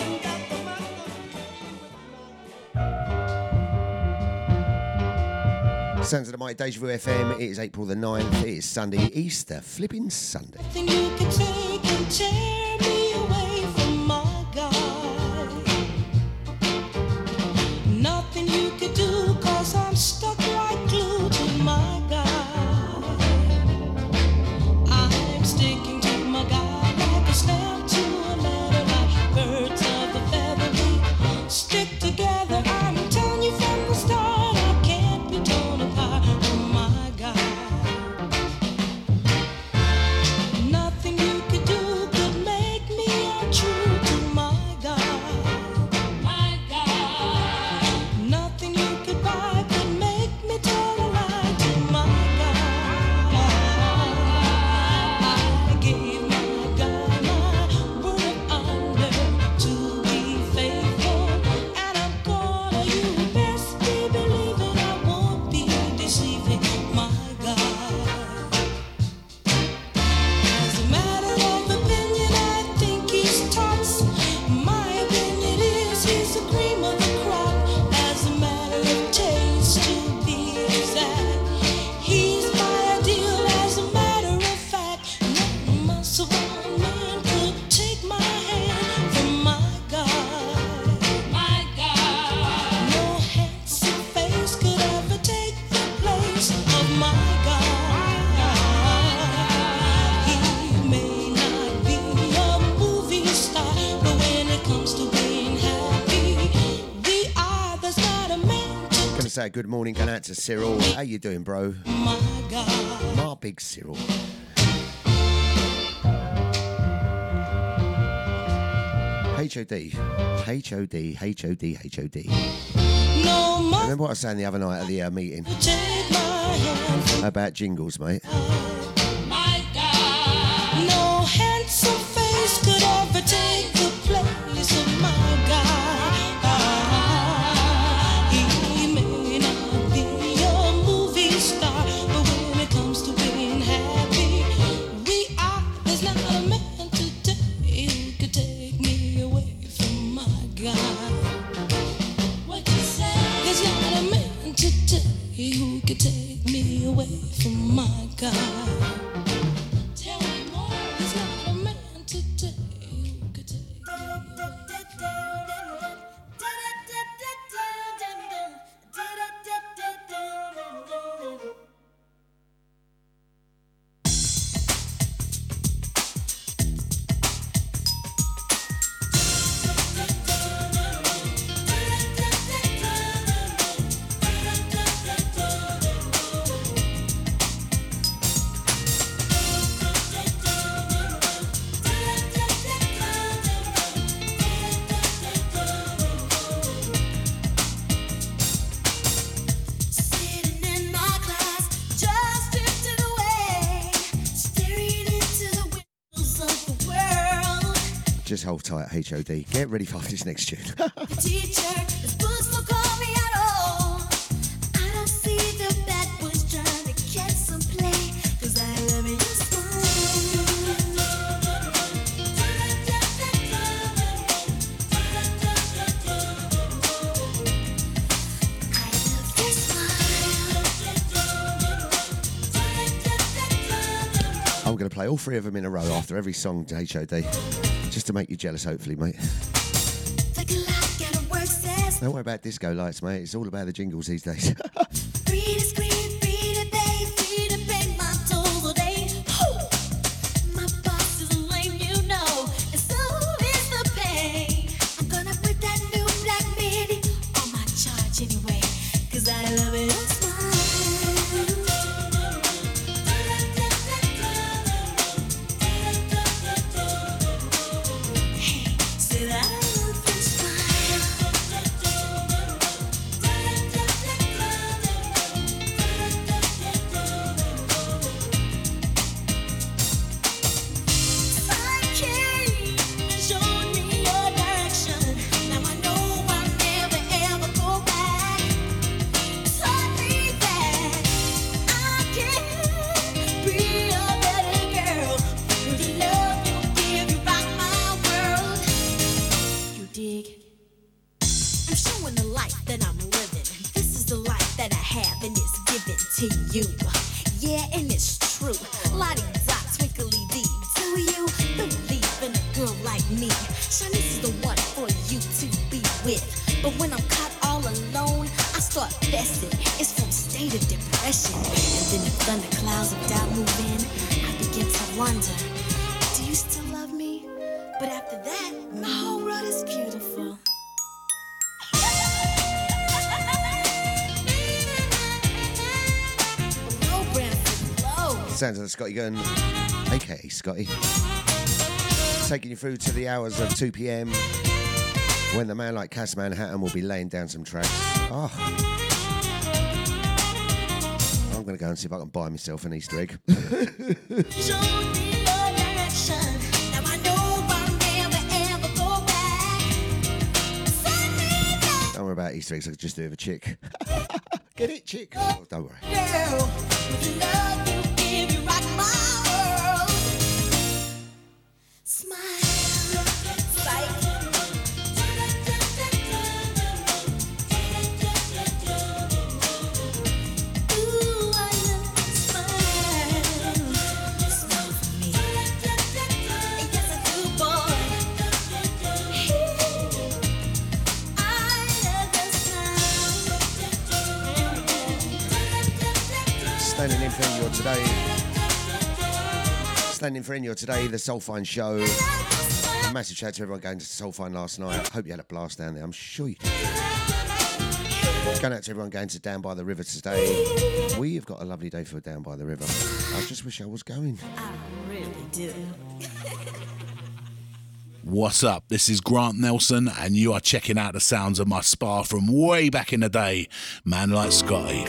Sounds of the Mighty Deja Vu FM. It is April the 9th. It is Sunday, Easter, flipping Sunday. good morning going out to Cyril. How you doing, bro? My, My big Cyril. H O D, H O D, H O D, H O D. Remember what I was saying the other night at the uh, meeting? About jingles, mate. HOD. Get ready for this next tune. I'm going to play all three of them in a row after every song to HOD. Just to make you jealous, hopefully, mate. Don't worry about disco lights, mate. It's all about the jingles these days. Sounds like Scotty Gunn, aka Scotty. Taking you through to the hours of 2 pm when the man like Cass Manhattan will be laying down some tracks. Oh. Ah. I'm going to go and see if I can buy myself an Easter egg. Show me your direction. Now I know I'll never ever go back. Send me back, Don't worry about Easter eggs, I could just do it with a chick. Get it, chick? Oh, don't worry. girl. Standing for Enyaw today, the Soulfine Show. A massive shout out to everyone going to Soulfine last night. I hope you had a blast down there. I'm sure you did. Going out to everyone going to Down by the River today. We have got a lovely day for Down by the River. I just wish I was going. I really do. What's up? This is Grant Nelson, and you are checking out the sounds of my spa from way back in the day. Man like Scotty.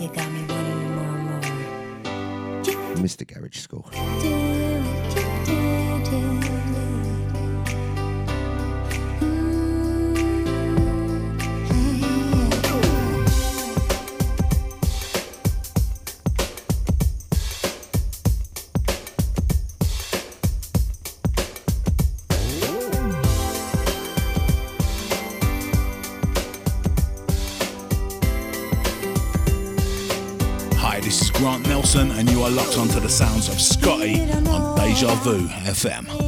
You got me wanting more and more. Mr. Garage School. And you are locked onto the sounds of Scotty on Deja Vu FM.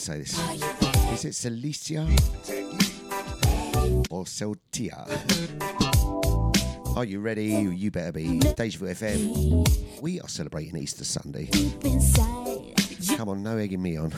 to say this. Is it Celicia or Celtia? Are you ready? You better be. Deja Vu FM. We are celebrating Easter Sunday. Come on, no egging me on.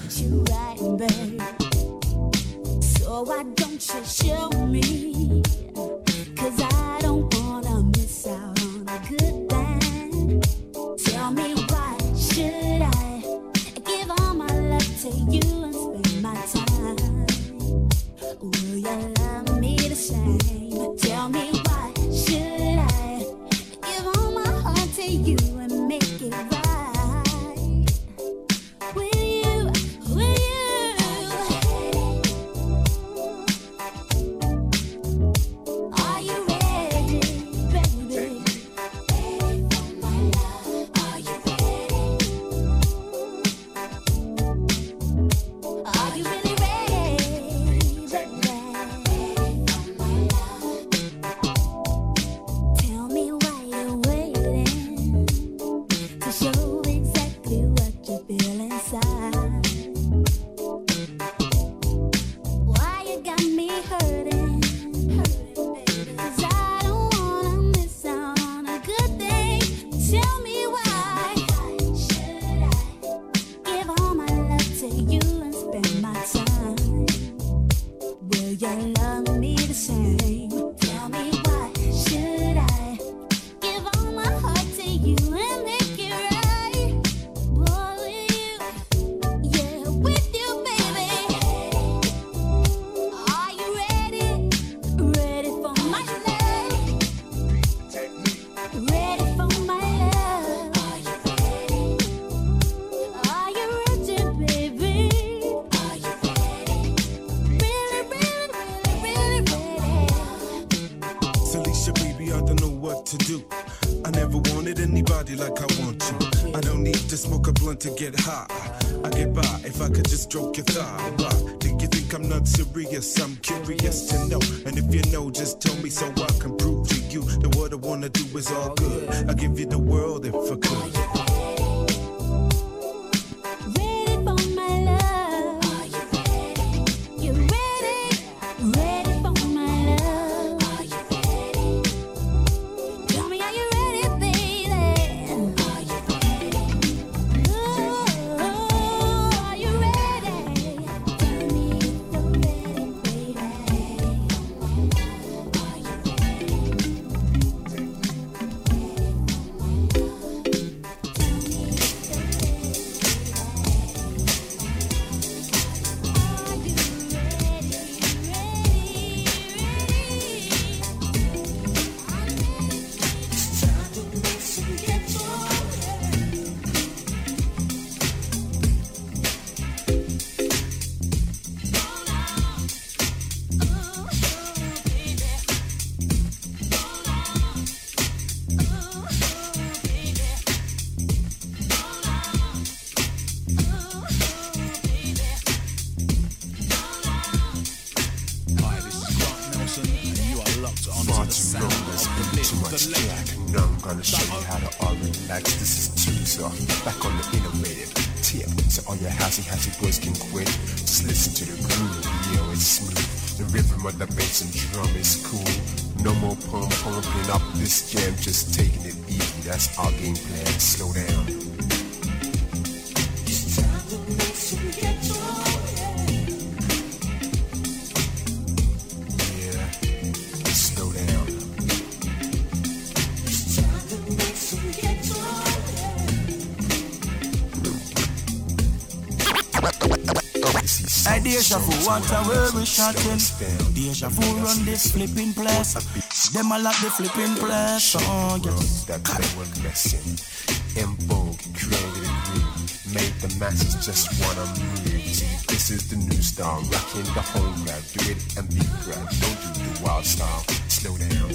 Deja vu, what a way we shotting. Deja vu run this flipping place. Them a lock the flipping place. Oh, yes. that they were missing. In vogue, created made the masses just wanna move. This is the new style, rocking the home grab, do it and be proud. Don't do the wild style, slow down.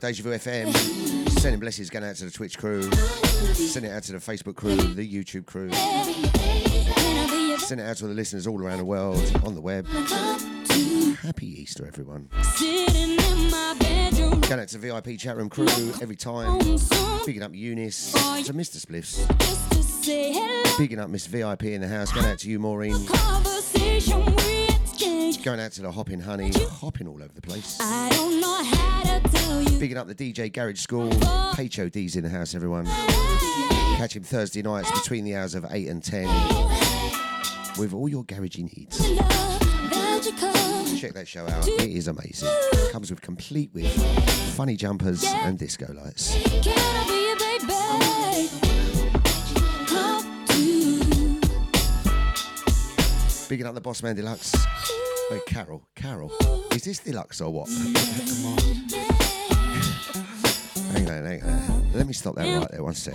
Deja Vu FM. Sending blessings going out to the Twitch crew. Sending it out to the Facebook crew, the YouTube crew. Sending it out to the listeners all around the world on the web. Happy Easter, everyone. Going out to VIP chat room crew every time. Picking up Eunice to Mr. Spliffs. Picking up Miss VIP in the house. Going out to you, Maureen. Conversation we exchange. Going out to the Hopping Honey. Hopping all over the place. I don't know how to tell you. Picking up the DJ Garage School. HOD's in the house, everyone. Catch him Thursday nights between the hours of 8 and 10 with all your garagey needs. That you come. Check that show out. It is amazing. Comes with complete with funny jumpers and disco lights. Can I be a baby? Come to. Bigging up the Boss Man Deluxe. Wait, Carol. Carol. Is this Deluxe or what? hang on, hang on. Let me stop that right there. One sec.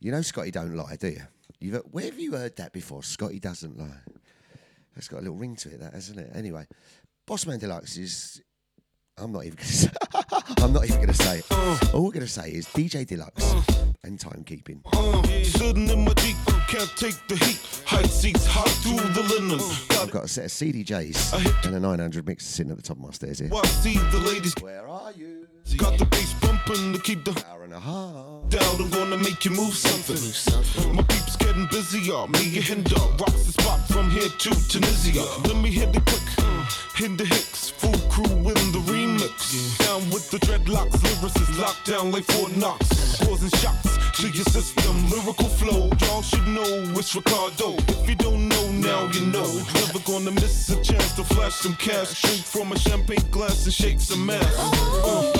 You know Scotty don't lie, do you? You've, where have you heard that before? Scotty doesn't lie. That's got a little ring to it, that hasn't it? Anyway, Bossman Deluxe is. I'm not even. Gonna say, I'm not even going to say. it. All we're going to say is DJ Deluxe and timekeeping. Sitting in my Jeep, can't take the heat. High seats, hot through the linen. I've got a set of CDJs and a 900 mix sitting at the top of my stairs here. Well, see the ladies. Where are you? Got the bass bumping to keep the hour and a half down. I'm gonna make you move something. My peeps getting busier. Me and Dog rocks the spot from here to Tunisia. Let me hit the quick, uh, hit the hicks. Full crew in the remix. Down with the dreadlocks, lyricists locked down like Fort Knox. Causing shocks to your system, lyrical flow. Y'all should know it's Ricardo. If you don't know now, you know. Never gonna miss a chance to flash some cash. Drink from a champagne glass and shake some ass. Uh.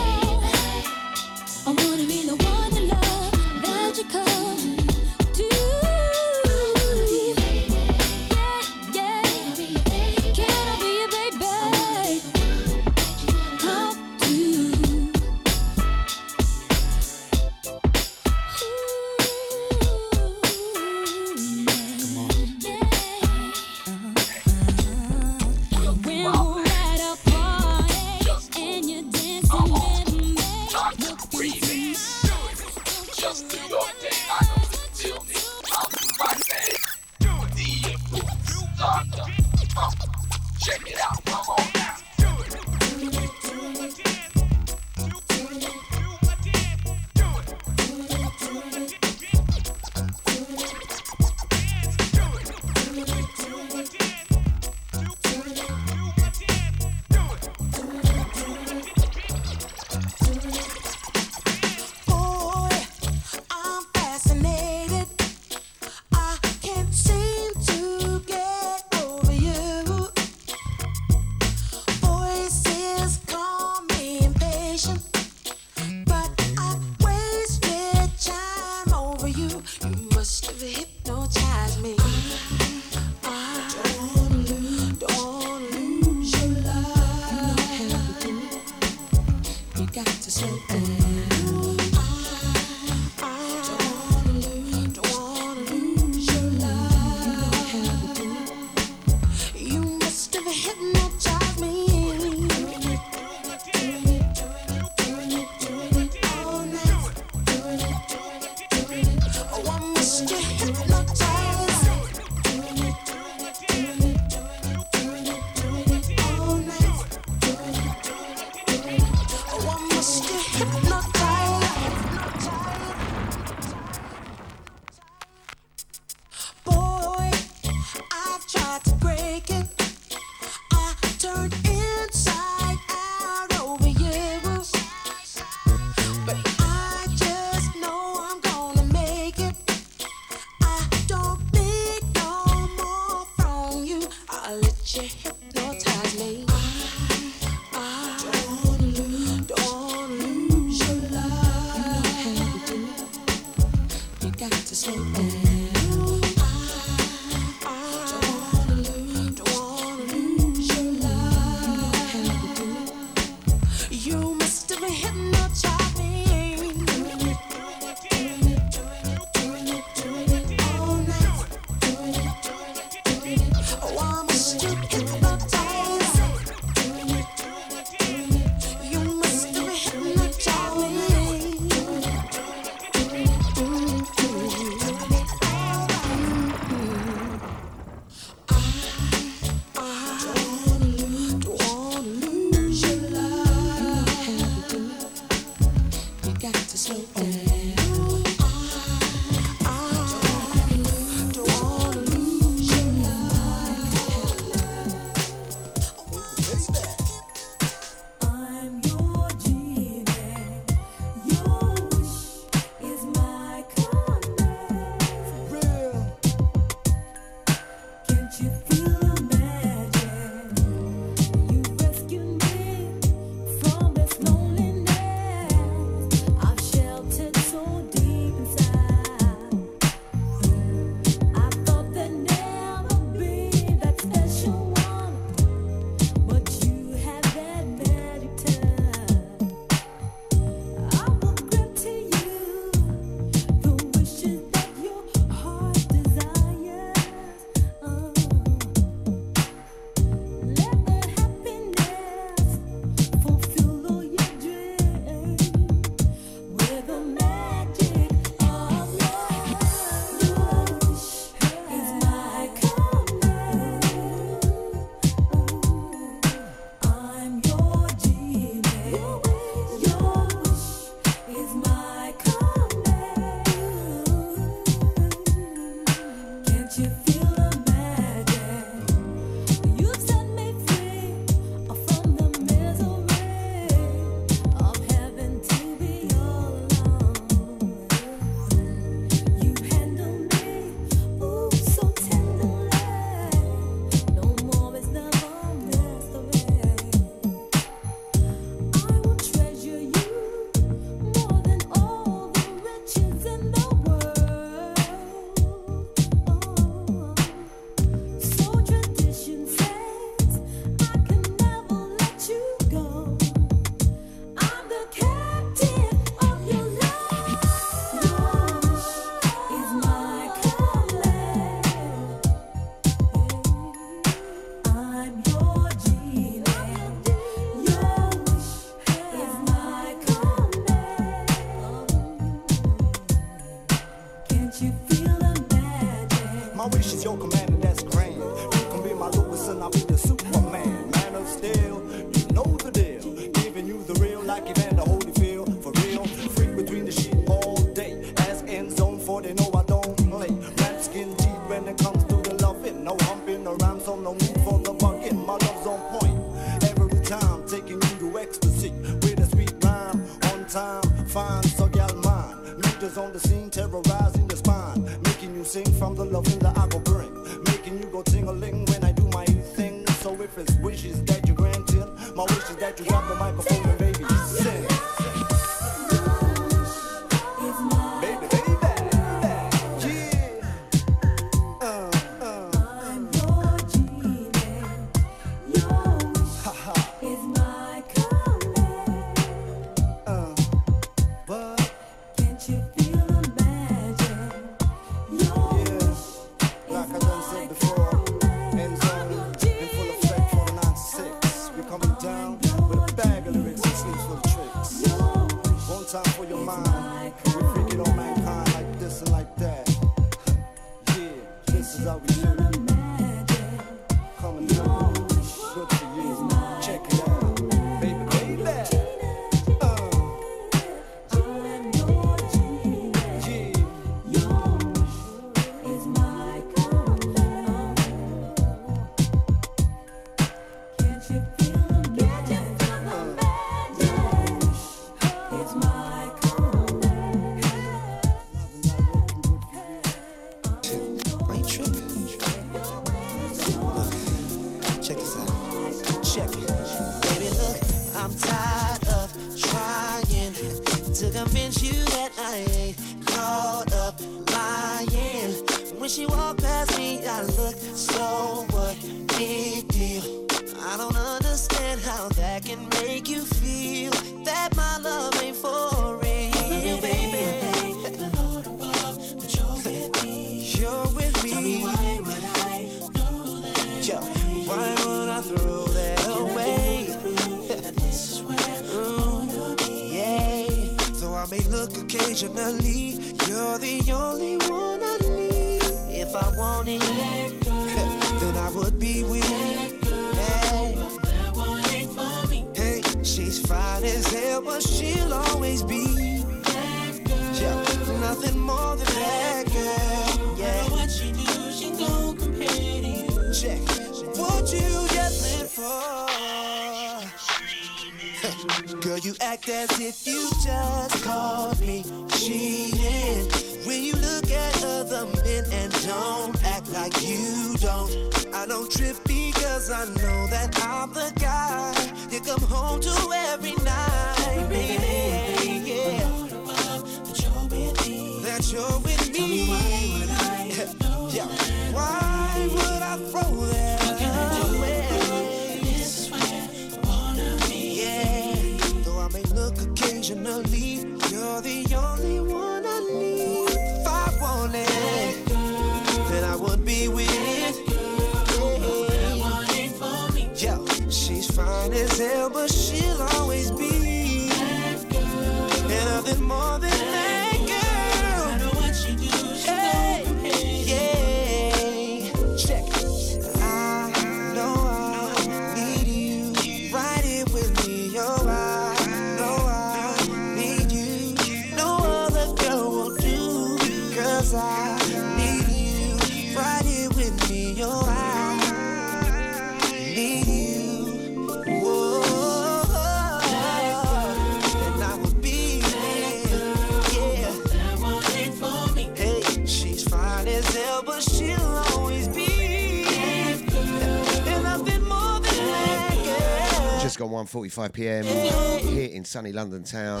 45 p.m. here in sunny London town.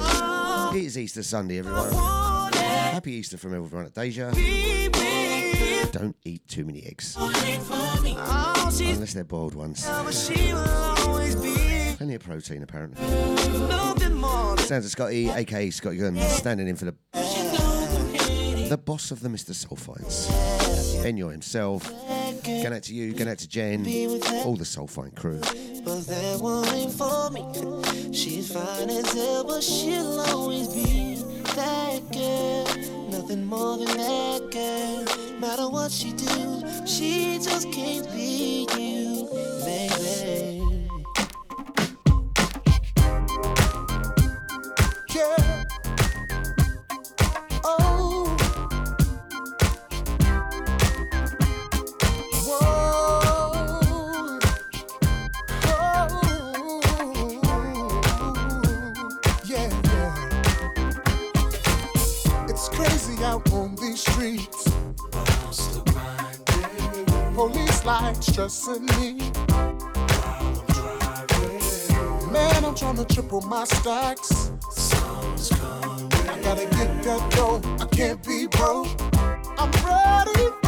It is Easter Sunday, everyone. Happy Easter from everyone at Deja. Don't eat too many eggs, unless they're boiled ones. Plenty of protein, apparently. Sounds of Scotty, aka Scotty Gunn, standing in for the the boss of the Mr. Soulfines. Enyaw himself. Going out to you, going out to Jen, all the Soulfine crew but that one ain't for me. She's fine as hell, but she'll always be that girl. Nothing more than that girl. No matter what she do, she just can't be you. Stressing me. I'm Man, I'm trying to triple my stacks. I gotta get that dough. I can't be broke. I'm ready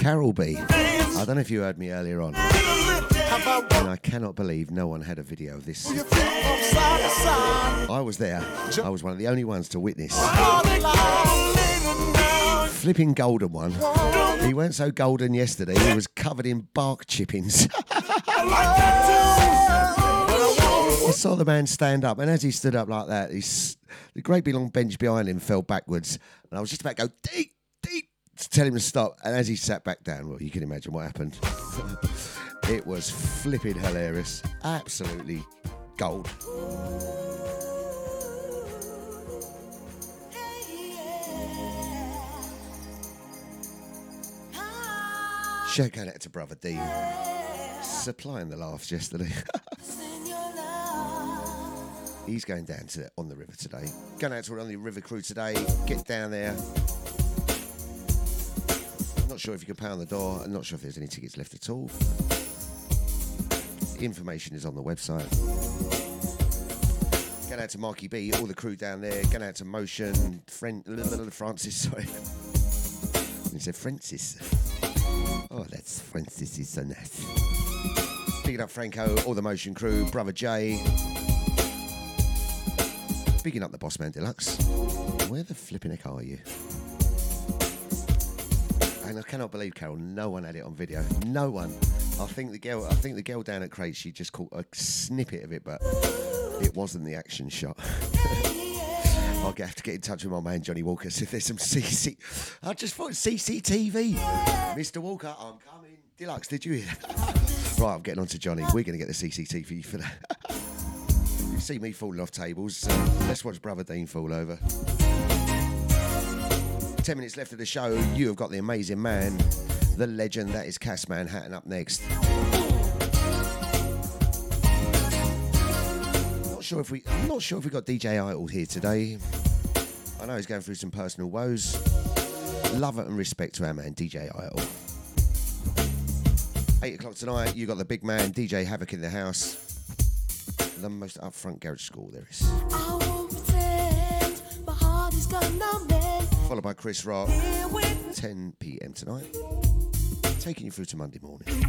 Carol B. I don't know if you heard me earlier on. And I cannot believe no one had a video of this. I was there. I was one of the only ones to witness. Flipping golden one. He weren't so golden yesterday. He was covered in bark chippings. I saw the man stand up, and as he stood up like that, the great big long bench behind him fell backwards, and I was just about to go deep to tell him to stop. And as he sat back down, well, you can imagine what happened. it was flipping hilarious, absolutely gold. Shout out to brother Dean, supplying the laughs yesterday. He's going down to on the river today. Going out to on the river crew today. Get down there. Not sure if you can on the door. I'm not sure if there's any tickets left at all. Information is on the website. Going out to Marky B, all the crew down there. Going out to Motion, Fren- Francis, sorry. He said Francis. Oh, that's Francis is so nice. Picking up Franco, all the Motion crew, Brother Jay. Picking up the Boss Man Deluxe. Where the flipping heck are you? And I cannot believe, Carol, no one had it on video. No one. I think the girl, I think the girl down at Crate, she just caught a snippet of it, but it wasn't the action shot. I'll have to get in touch with my man Johnny Walker see if there's some CC. I just thought CCTV. Mr. Walker, I'm coming. Deluxe, did you hear? that? right, I'm getting on to Johnny. We're going to get the CCTV for that. you see me falling off tables. Uh, let's watch Brother Dean fall over. 10 minutes left of the show. You have got the amazing man, the legend that is Cass Manhattan up next. Not sure if we I'm not sure if we got DJ Idol here today. I know he's going through some personal woes. Love and respect to our man DJ Idol. Eight o'clock tonight, you got the big man DJ Havoc in the house. The most upfront garage school there is. Followed by Chris Rock, 10 p.m. tonight. Taking you through to Monday morning. you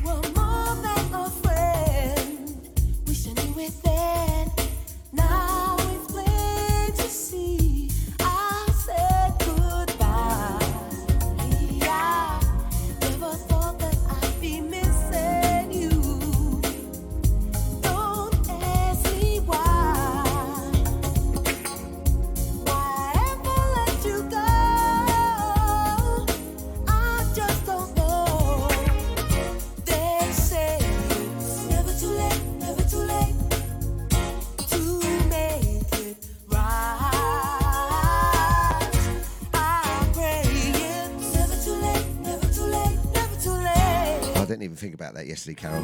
didn't think about that yesterday, Carol.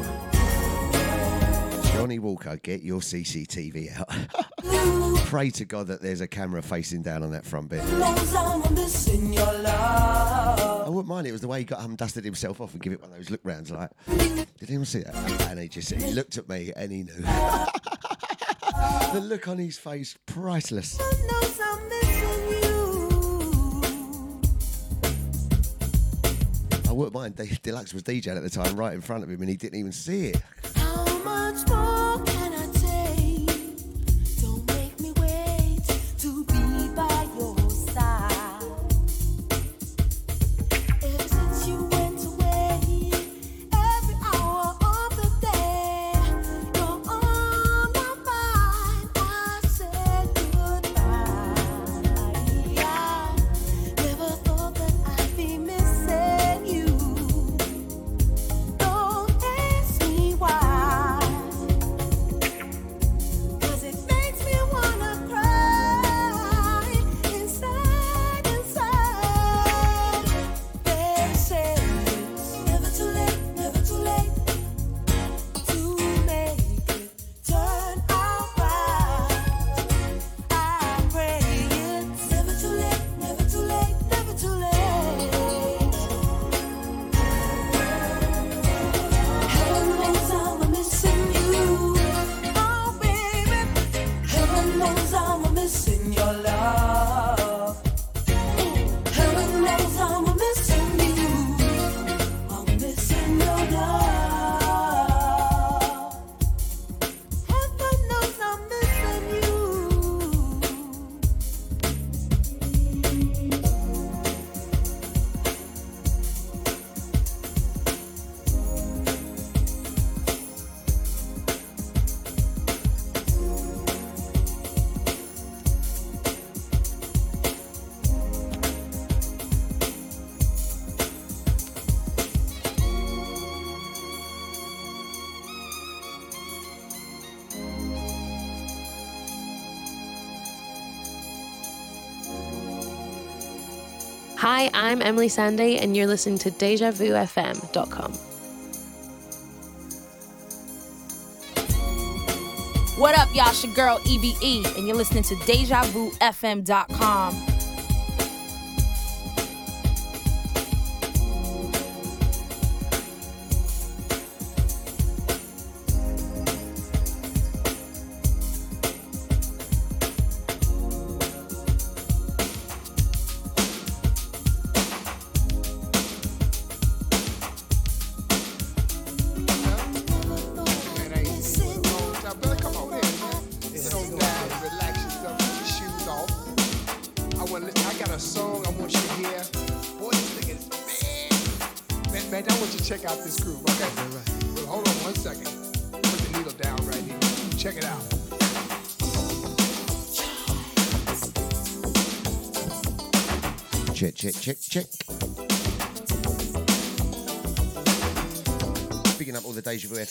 Johnny Walker, get your CCTV out. Pray to God that there's a camera facing down on that front bit. I'm missing your love. I wouldn't mind it. Was the way he got um, dusted himself off and give it one of those look rounds like, did anyone see that? And he just he looked at me and he knew. the look on his face, priceless. Wouldn't mind. De- Deluxe was DJing at the time, right in front of him, and he didn't even see it. Emeli Sandé, and you're listening to DejaVuFM.com. What up, y'all? It's your girl EBE, and you're listening to DejaVuFM.com.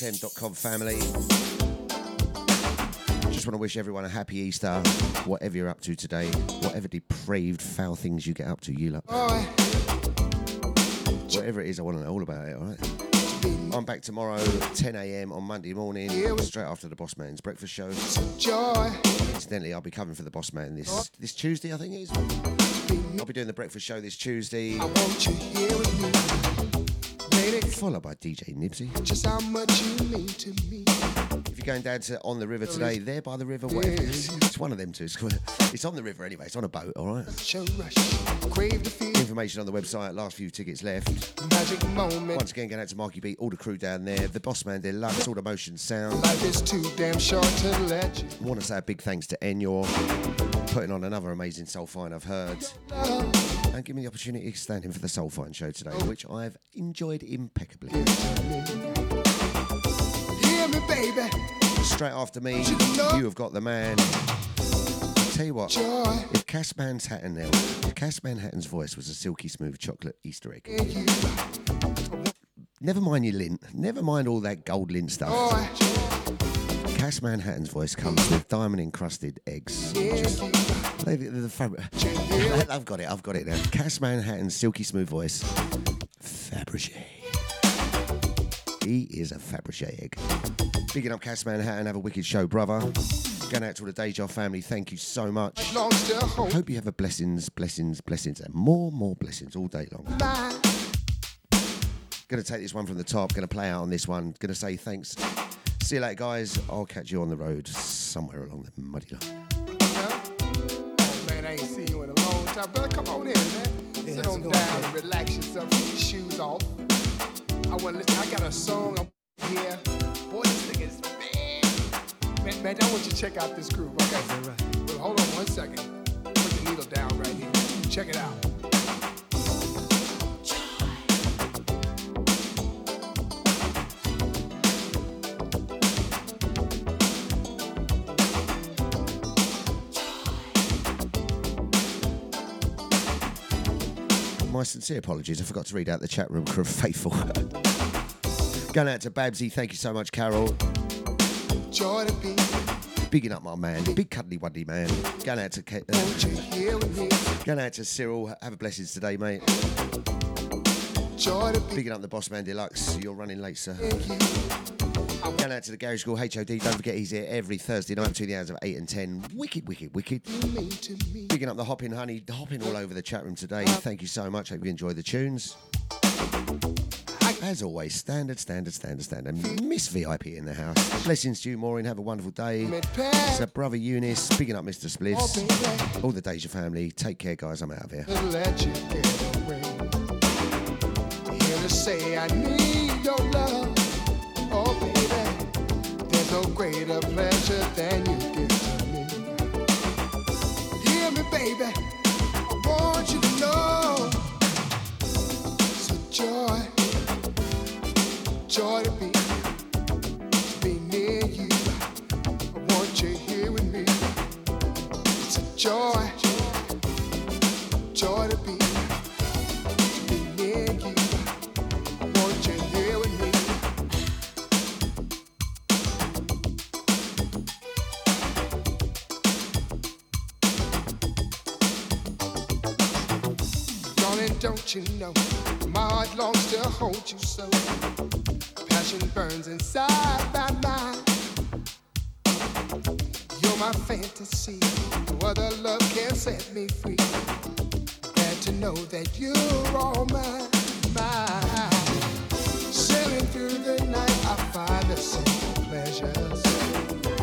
DejaVuFM.com family. Just want to wish everyone a happy Easter, whatever you're up to today, whatever depraved, foul things you get up to, you lot. Boy, Whatever it is, I want to know all about it, all right? I'm back tomorrow, 10 a.m. on Monday morning, straight after the Boss Man's breakfast show. joy. Incidentally, I'll be covering for the Boss Man this this Tuesday, I think it is. I'll be doing the breakfast show this Tuesday. DJ Nibsy. Just how much you mean to me. If you're going down to on the river today, there by the river, whatever. It's, it's one of them two. It's, it's on the river anyway. It's on a boat, all right. Show rush. Crave the feel. Information on the website. Last few tickets left. Magic moment. Once again, going out to Marky Beat, all the crew down there, the Boss Man Deluxe, all the motion sound. Life is too damn short to let you. want to say a big thanks to Enyaw, putting on another amazing Soulfine I've heard, and give me the opportunity to stand in for the Soulfine show today, which I've enjoyed impeccably. Hear me, baby. Straight after me, you have got the man. Tell you what, if Cass Manhattan now, if Cass Manhattan's voice was a silky smooth chocolate Easter egg. Never mind your lint, never mind all that gold lint stuff. Cass Manhattan's voice comes with diamond encrusted eggs. Just- I've got it, I've got it now. Cass Manhattan's silky smooth voice. Fabergé. He is a Fabergé egg. Bigging up Cass Manhattan, have a wicked show, brother. Going out to all the Deja family, thank you so much. Hope you have a blessings, blessings, blessings, and more, more blessings all day long. mine. Gonna take this one from the top, gonna play out on this one. Gonna say thanks. See you later, guys. I'll catch you on the road somewhere along the muddy line. You in a long time. Brother, come on in, man. Sit on down and relax yourself. Take your shoes off. I want to listen. I got a song I'm here. Boy, this thing is man. Man, man, I want you to check out this groove, okay? Well, hold on one second. Put the needle down right here. Check it out. My sincere apologies. I forgot to read out the chat room crew faithful. Going out to Babsy. Thank you so much, Carol. Joy to be Bigging up my man, big cuddly wuddy man. Going out to Ke- uh, here with me. going out to Cyril. Have a blessings today, mate. Joy to be Bigging up the boss man deluxe. You're running late, sir. Going out to the Garage School HOD. Don't forget he's here every Thursday night between the hours of 8 and 10. Wicked, wicked, wicked. mean to me. Bigging up the hopping honey, hopping all over the chat room today. Thank you so much. Hope you enjoy the tunes. As always, standard, standard, standard, standard. Miss VIP in the house. Blessings to you, Maureen. Have a wonderful day. So, brother Eunice, picking up Mr. Spliffs. All the days Deja family. Take care, guys. I'm out of here. let you get away. Here to say I need your love. Greater pleasure than you give to me. Hear me, baby, I want you to know. it's a joy, joy to be, to be near you. I want you here with me. It's a joy, joy you know. My heart longs to hold you so. Passion burns inside my mind. You're my fantasy. No other love can set me free. Glad to know that you're all mine, mine. Sailing through the night, I find the same pleasures.